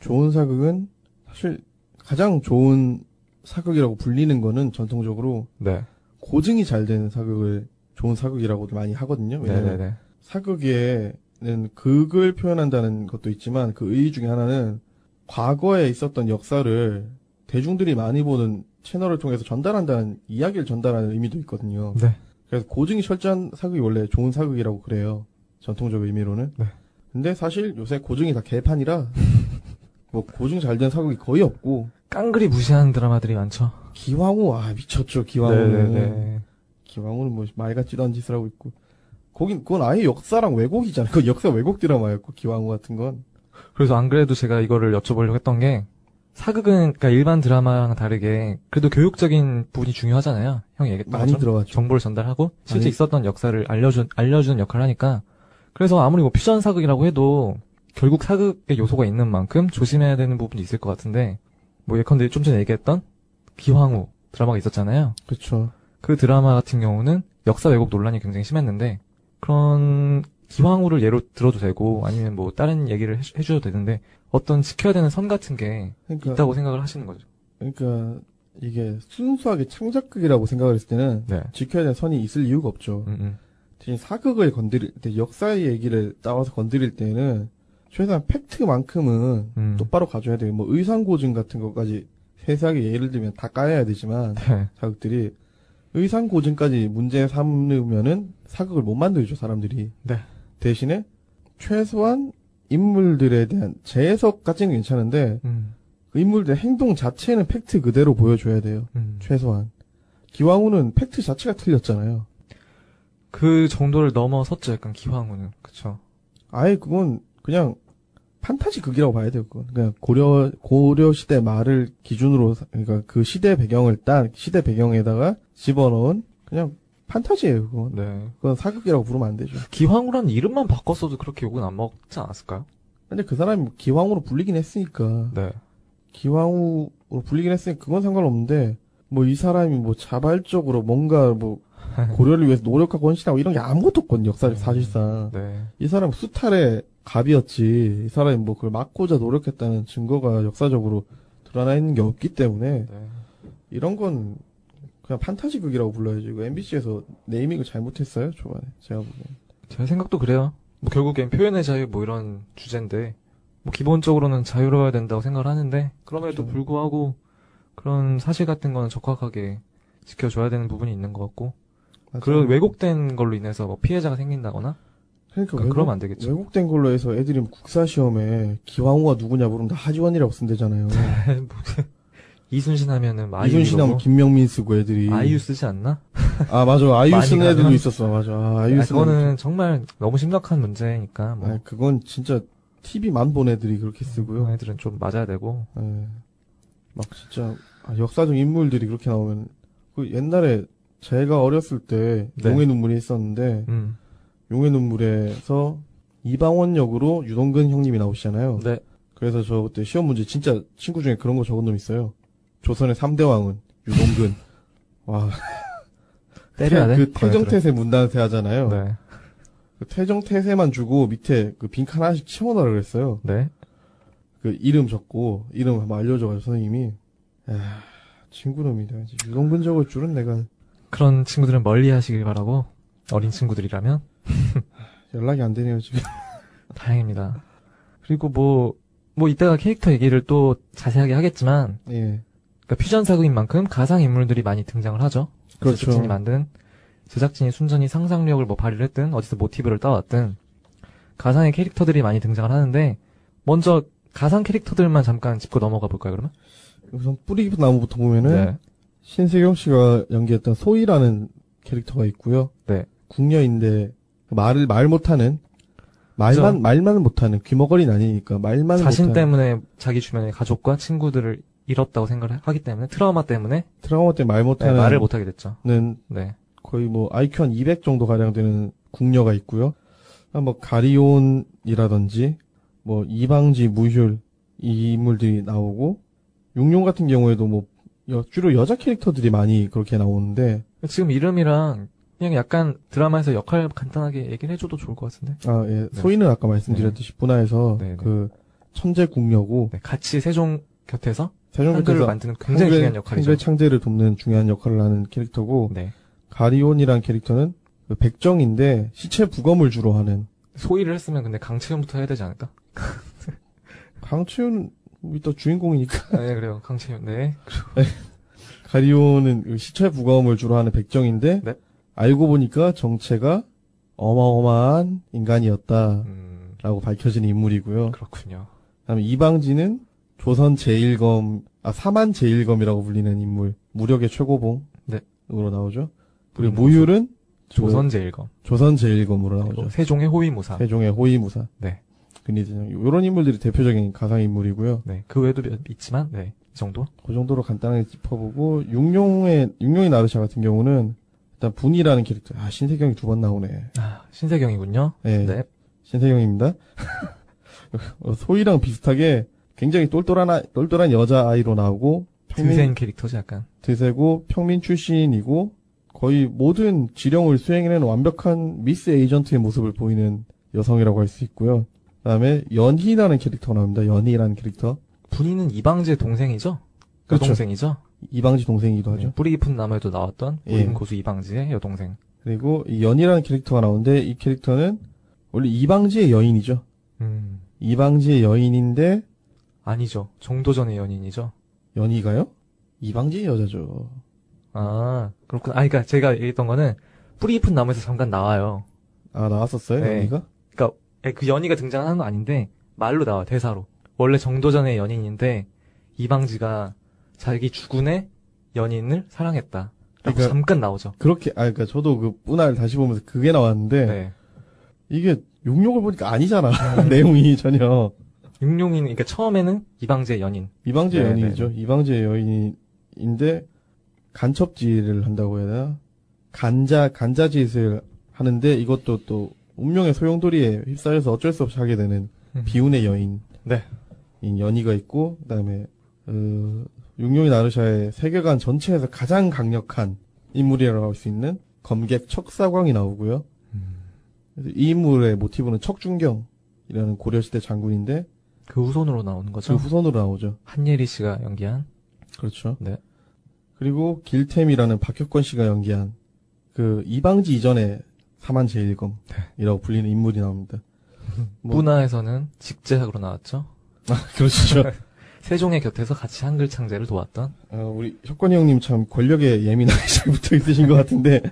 좋은 사극은, 사실, 가장 좋은 사극이라고 불리는 거는 전통적으로 네. 고증이 잘 되는 사극을 좋은 사극이라고 많이 하거든요. 왜냐면 네네네. 사극에는 극을 표현한다는 것도 있지만 그 의의 중에 하나는 과거에 있었던 역사를 대중들이 많이 보는 채널을 통해서 전달한다는 이야기를 전달하는 의미도 있거든요. 네. 그래서 고증이 철저한 사극이 원래 좋은 사극이라고 그래요. 전통적 의미로는. 네. 근데 사실 요새 고증이 다 개판이라 뭐 고증 잘 된 사극이 거의 없고 깡그리 무시하는 드라마들이 많죠. 기왕후 아 미쳤죠 기왕후는. 기왕후는 뭐 말 같지도 않은 짓을 하고 있고. 거긴 그건 아예 역사랑 왜곡이잖아요. 그건 역사 왜곡 드라마였고 기왕후 같은 건. 그래서 안 그래도 제가 이거를 여쭤보려고 했던 게 사극은 그러니까 일반 드라마랑 다르게 그래도 교육적인 부분이 중요하잖아요. 형이 얘기했던 많이 것처럼 들어가죠. 정보를 전달하고 실제 많이- 있었던 역사를 알려준 알려주는 역할을 하니까 그래서 아무리 뭐 퓨전 사극이라고 해도 결국 사극의 요소가 있는 만큼 조심해야 되는 부분도 있을 것 같은데 뭐 예컨대 좀 전에 얘기했던 기황후 드라마가 있었잖아요. 그렇죠. 그 드라마 같은 경우는 역사 왜곡 논란이 굉장히 심했는데 그런 기황후를 예로 들어도 되고 아니면 뭐 다른 얘기를 해, 주셔도 되는데 어떤 지켜야 되는 선 같은 게 그러니까 있다고 생각을 하시는 거죠. 그러니까 이게 순수하게 창작극이라고 생각을 했을 때는 네. 지켜야 되는 선이 있을 이유가 없죠. 음, 음. 대신 사극을 건드릴 때 역사의 얘기를 따와서 건드릴 때는 최소한 팩트만큼은 음. 똑바로 가져야 돼요. 뭐 의상고증 같은 것까지 세세하게 예를 들면 다 까야 되지만 네. 사극들이 의상 고증까지 문제 삼으면은 사극을 못 만들죠 사람들이. 네. 대신에 최소한 인물들에 대한 재해석까지는 괜찮은데 음, 그 인물들의 행동 자체는 팩트 그대로 보여줘야 돼요. 음. 최소한. 기왕후는 팩트 자체가 틀렸잖아요. 그 정도를 넘어섰죠, 약간 기황후는. 그쵸. 아예 그건 그냥 판타지 극이라고 봐야 돼요. 그건 그냥 고려 고려 시대 말을 기준으로 사- 그러니까 그 시대 배경을 딴 시대 배경에다가 집어넣은 그냥 판타지예요, 그건. 네. 그건 사극이라고 부르면 안 되죠. 기황후라는 이름만 바꿨어도 그렇게 욕은 안 먹지 않았을까요? 근데 그 사람이 기왕으로 불리긴 했으니까. 네. 기왕으로 불리긴 했으니까 그건 상관없는데, 뭐 이 사람이 뭐 자발적으로 뭔가 뭐 고려를 위해서 노력하고 헌신하고 이런 게 아무것도 없거든요, 역사적 사실상. 네. 이 사람 수탈의 갑이었지. 이 사람이 뭐 그걸 막고자 노력했다는 증거가 역사적으로 드러나 있는 게 없기 때문에 네. 이런 건 그냥 판타지극이라고 불러야지. 이거 MBC에서 네이밍을 잘못했어요, 초반에. 제가 보기엔. 제 생각도 그래요. 뭐 결국엔 표현의 자유 뭐 이런 주제인데 뭐 기본적으로는 자유로워야 된다고 생각을 하는데 그럼에도 그렇죠. 불구하고 그런 사실 같은 거는 적확하게 지켜줘야 되는 부분이 있는 것 같고 그런 왜곡된 걸로 인해서 뭐 피해자가 생긴다거나 그러니까 그러니까 외국, 그러면 안 되겠죠. 왜곡된 걸로 해서 애들이 국사 시험에 기왕후가 누구냐 물으면 다 하지원이라고 쓰면 되잖아요. 이순신 하면은 뭐 아이유 이순신 하면 김명민 쓰고 애들이. 아이유 쓰지 않나? 아 맞아. 아이유 쓰는 애들도? 있었어. 맞아. 아, 아이유 아, 그거는 정말 너무 심각한 문제니까 뭐 아, 그건 진짜 TV만 본 애들이 그렇게 쓰고요. 그런 애들은 좀 맞아야 되고 예. 막 진짜 아, 역사적 인물들이 그렇게 나오면 그 옛날에 제가 어렸을 때 네. 용의 눈물이 있었는데 음. 용의 눈물에서 이방원 역으로 유동근 형님이 나오시잖아요. 네. 그래서 저 그때 시험 문제 진짜 친구 중에 그런 거 적은 놈 있어요. 조선의 3대 왕은 유동근. 와. 때려야 돼? 그 태정태세 문단세 하잖아요. 네. 그 태정태세만 주고 밑에 그 빈칸 하나씩 채워넣으라 그랬어요. 네. 그 이름 적고 이름 한번 알려줘가지고 선생님이 야 친구놈이 내가 이제 유동근 적을 줄은 내가 그런 친구들은 멀리 하시길 바라고 어린 친구들이라면 연락이 안 되네요 지금. 다행입니다. 그리고 뭐, 뭐 이따가 캐릭터 얘기를 또 자세하게 하겠지만, 예. 그러니까 퓨전 사극인 만큼 가상 인물들이 많이 등장을 하죠. 그렇죠. 제작진이 만든, 제작진이 순전히 상상력을 뭐 발휘를 했든, 어디서 모티브를 따왔든, 가상의 캐릭터들이 많이 등장을 하는데, 먼저 가상 캐릭터들만 잠깐 짚고 넘어가 볼까요, 그러면? 우선 뿌리 깊은 나무부터 보면은 네. 신세경 씨가 연기했던 소희라는 캐릭터가 있고요. 네. 궁녀인데 말을 말 못하는 말만 그죠. 말만 못하는 귀머거리는 아니니까 말만 자신 못하는 때문에 자기 주변의 가족과 친구들을 잃었다고 생각을 하기 때문에, 트라우마 때문에 트라우마 때문에 말 네, 못하는 말을 못하게 됐죠. 는 네. 거의 뭐 IQ 한 200 정도 가량 되는 궁녀가 있고요. 아, 뭐 가리온이라든지 뭐 이방지 무휼 이 인물들이 나오고 용룡 같은 경우에도 뭐 여- 주로 여자 캐릭터들이 많이 그렇게 나오는데 지금 이름이랑 그냥 약간 드라마에서 역할 간단하게 얘기를 해줘도 좋을 것 같은데. 아예 소희는 아까 말씀드렸듯이 분화해서 네, 네. 그 천재 궁녀고 네, 같이 세종 곁에서 한글을 세종국에서 만드는 굉장히 중요한 역할이죠. 한글 창제를 돕는 중요한 역할을 하는 캐릭터고 네. 가리온이란 캐릭터는 그 백정인데 시체 부검을 주로 하는 소위를 했으면 근데 강채윤부터 해야 되지 않을까? 강치훈 이또 주인공이니까 네, 그래요. 강채윤. 네. 가리온은 그 시체 부검을 주로 하는 백정인데 네. 알고 보니까 정체가 어마어마한 인간이었다라고 음, 밝혀진 인물이고요. 그렇군요. 그다음에 이방지는 조선 제1검 아 사만 제1검이라고 불리는 인물 무력의 최고봉으로 네. 나오죠. 그리고 음, 무율은 조선 제1검. 조선 제1검으로 나오죠. 세종의 호위무사. 세종의 호위무사. 네. 근위대장 이런 인물들이 대표적인 가상 인물이고요. 네. 그 외에도 몇- 있지만, 네. 이 정도? 그 정도로 간단하게 짚어보고 육룡의 육룡의 나르샤 같은 경우는 일단 분이라는 캐릭터. 아 신세경이 두 번 나오네. 아, 신세경이군요. 네, 네. 신세경입니다. 어, 소희랑 비슷하게 굉장히 똘똘한 아- 똘똘한 여자 아이로 나오고 평민 드센 캐릭터지 약간. 드세고 평민 출신이고 거의 모든 지령을 수행해내는 완벽한 미스 에이전트의 모습을 보이는 여성이라고 할 수 있고요. 그 다음에 연희라는 캐릭터가 나옵니다. 연희라는 캐릭터. 분이는 이방지의 동생이죠? 그렇죠. 여동생이죠? 이방지 동생이기도 하죠. 네, 뿌리 깊은 나무에도 나왔던 예. 우림 고수 이방지의 여동생. 그리고 이 연희라는 캐릭터가 나오는데 이 캐릭터는 원래 이방지의 여인이죠. 음, 이방지의 여인인데 아니죠. 정도전의 연인이죠. 연희가요? 이방지의 여자죠. 아, 그렇구나. 아, 그니까 제가 얘기했던 거는 뿌리 깊은 나무에서 잠깐 나와요. 아 나왔었어요 네. 연희가? 예, 그 연희가 등장하는 건 아닌데 말로 나와 대사로. 원래 정도전의 연인인데 이방지가 자기 주군의 연인을 사랑했다. 라고 그러니까- 잠깐 나오죠. 그렇게 아 그러니까 저도 그 뿌나를 다시 보면서 그게 나왔는데 네. 이게 용역을 보니까 아니잖아 내용이 전혀 육룡인 그러니까 처음에는 이방지의 연인. 이방지의 네, 연인이죠. 이방지의 여인인데 간첩질을 한다고 해야 되나? 간자 간자짓을 하는데 이것도 또 운명의 소용돌이에 휩싸여서 어쩔 수 없이 하게 되는 음. 비운의 여인. 네. 인 연희가 있고 그다음에 어, 육룡이 나르샤의 세계관 전체에서 가장 강력한 인물이라고 할 수 있는 검객 척사광이 나오고요. 이 인물의 모티브는 척준경이라는 고려시대 장군인데 그 후손으로 나오는 그 거죠. 후손으로 나오죠. 한예리 씨가 연기한. 그렇죠. 네. 그리고 길템이라는 박혁권 씨가 연기한 그 이방지 이전의 사만 제일검이라고 불리는 인물이 나옵니다. 뭐- 뿌나에서는 직제학으로 나왔죠. 아, 그렇죠. 세종의 곁에서 같이 한글 창제를 도왔던 어, 우리 혁권이 형님 참 권력에 예민하게 잘 붙어 있으신 것 같은데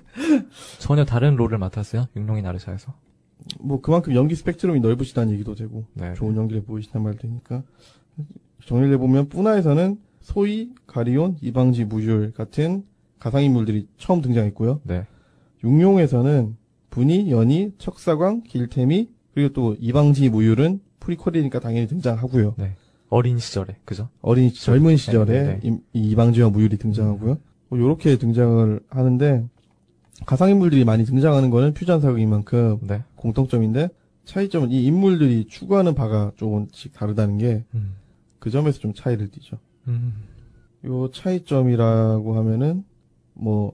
전혀 다른 롤을 맡았어요. 육룡이 나르샤에서. 뭐 그만큼 연기 스펙트럼이 넓으시다는 얘기도 되고 네. 좋은 연기를 보이시단 말 되니까 정리를 해보면 뿌나에서는 소희, 가리온, 이방지, 무율 같은 가상인물들이 처음 등장했고요. 네. 육룡에서는 분이, 연희, 척사광, 길태미 그리고 또 이방지, 무율은 프리퀄이니까 당연히 등장하고요. 어린 시절에 그죠? 어린 시- 젊은 시절에 네, 네. 이, 이 이방지와 무율이 등장하고요. 뭐 요렇게 등장을 하는데 가상인물들이 많이 등장하는 거는 퓨전 사극인 만큼 네. 공통점인데 차이점은 이 인물들이 추구하는 바가 조금씩 다르다는 게그 음. 점에서 좀 차이를 띠죠. 음. 요 차이점이라고 하면은 뭐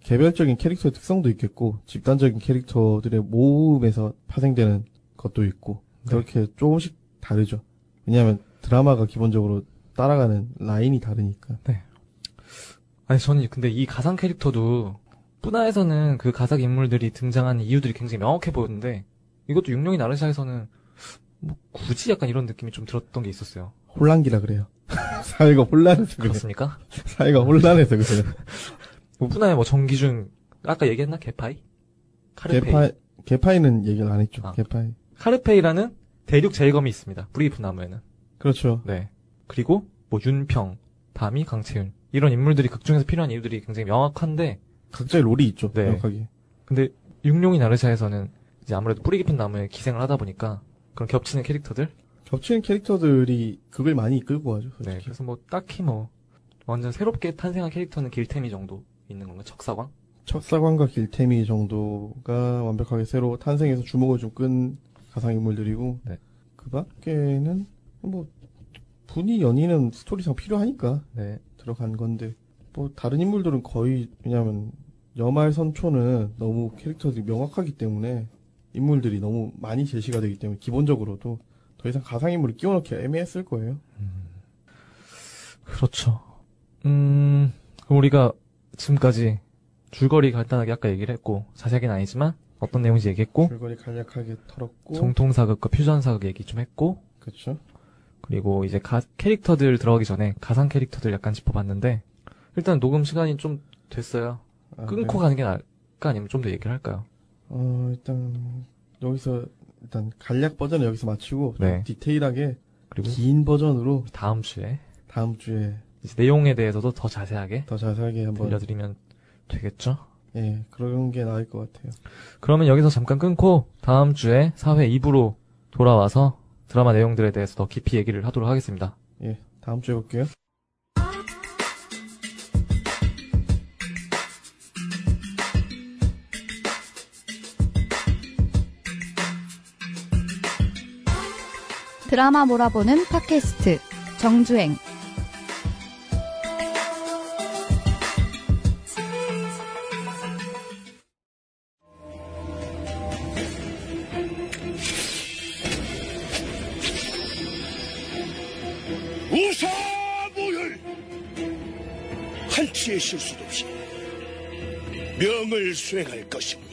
개별적인 캐릭터의 특성도 있겠고 집단적인 캐릭터들의 모음에서 파생되는 것도 있고 네. 그렇게 조금씩 다르죠. 왜냐하면 드라마가 기본적으로 따라가는 라인이 다르니까. 아니 저는 근데 이 가상 캐릭터도 뿌나에서는 그 가상 인물들이 등장하는 이유들이 굉장히 명확해 보였는데 이것도 육룡이 나르샤에서는 뭐 굳이 약간 이런 느낌이 좀 들었던 게 있었어요. 혼란기라 그래요. 사회가 혼란해서 그래요. 그렇습니까? 사회가 혼란해서 그래요. 뭐 뿌나에 뭐 정기준 아까 얘기했나 개파이? 카르페이. 개파이, 개파이는 얘기를 안 했죠. 아. 개파이. 카르페이라는 대륙 제일검이 있습니다. 뿌리 깊은 나무에는. 그렇죠. 네. 그리고 뭐 윤평, 다미, 강채윤 이런 인물들이 극 중에서 필요한 이유들이 굉장히 명확한데 각자의 role이 있죠. 네. 명확하게. 근데 육룡이 나르샤에서는 이제 아무래도 뿌리 깊은 나무에 기생을 하다 보니까 그런 겹치는 캐릭터들 겹치는 캐릭터들이 그걸 많이 이끌고 가죠. 네, 솔직히. 그래서 뭐 딱히 뭐 완전 새롭게 탄생한 캐릭터는 길템이 정도 있는 건가? 척사광? 척사관과 길태미 정도가 완벽하게 새로 탄생해서 주목을 좀 끈 가상인물들이고 네. 그 밖에는 뭐 분이 연인은 스토리상 필요하니까 네. 들어간 건데 뭐 다른 인물들은 거의 왜냐면 여말 선초는 너무 캐릭터들이 명확하기 때문에 인물들이 너무 많이 제시가 되기 때문에 기본적으로도 더 이상 가상 인물을 끼워넣기 애매했을 거예요. 그렇죠. 음, 그럼 우리가 지금까지 줄거리 간단하게 아까 얘기를 했고 자세하게는 아니지만 어떤 내용인지 얘기했고 줄거리 간략하게 털었고 정통 사극과 퓨전 사극 얘기 좀 했고 그렇죠. 그리고 이제 가- 캐릭터들 들어가기 전에 가상 캐릭터들 약간 짚어봤는데 일단 녹음 시간이 좀 됐어요. 아, 끊고 네. 가는 게 나을까 아니면 좀 더 얘기를 할까요? 어, 일단, 여기서, 일단, 간략 버전은 여기서 마치고, 좀 네. 디테일하게, 그리고 긴 버전으로, 다음 주에 다음 주에 이제 내용에 대해서도 더 자세하게 더 자세하게 한번, 들려드리면 되겠죠? 예, 그런 게 나을 것 같아요. 그러면 여기서 잠깐 끊고 다음 주에 4회 2부로 돌아와서 드라마 내용들에 대해서 더 깊이 얘기를 하도록 하겠습니다. 예, 다음 주에 볼게요. 드라마 몰아보는 팟캐스트 정주행 실수도 없이 명을 수행할 것입니다.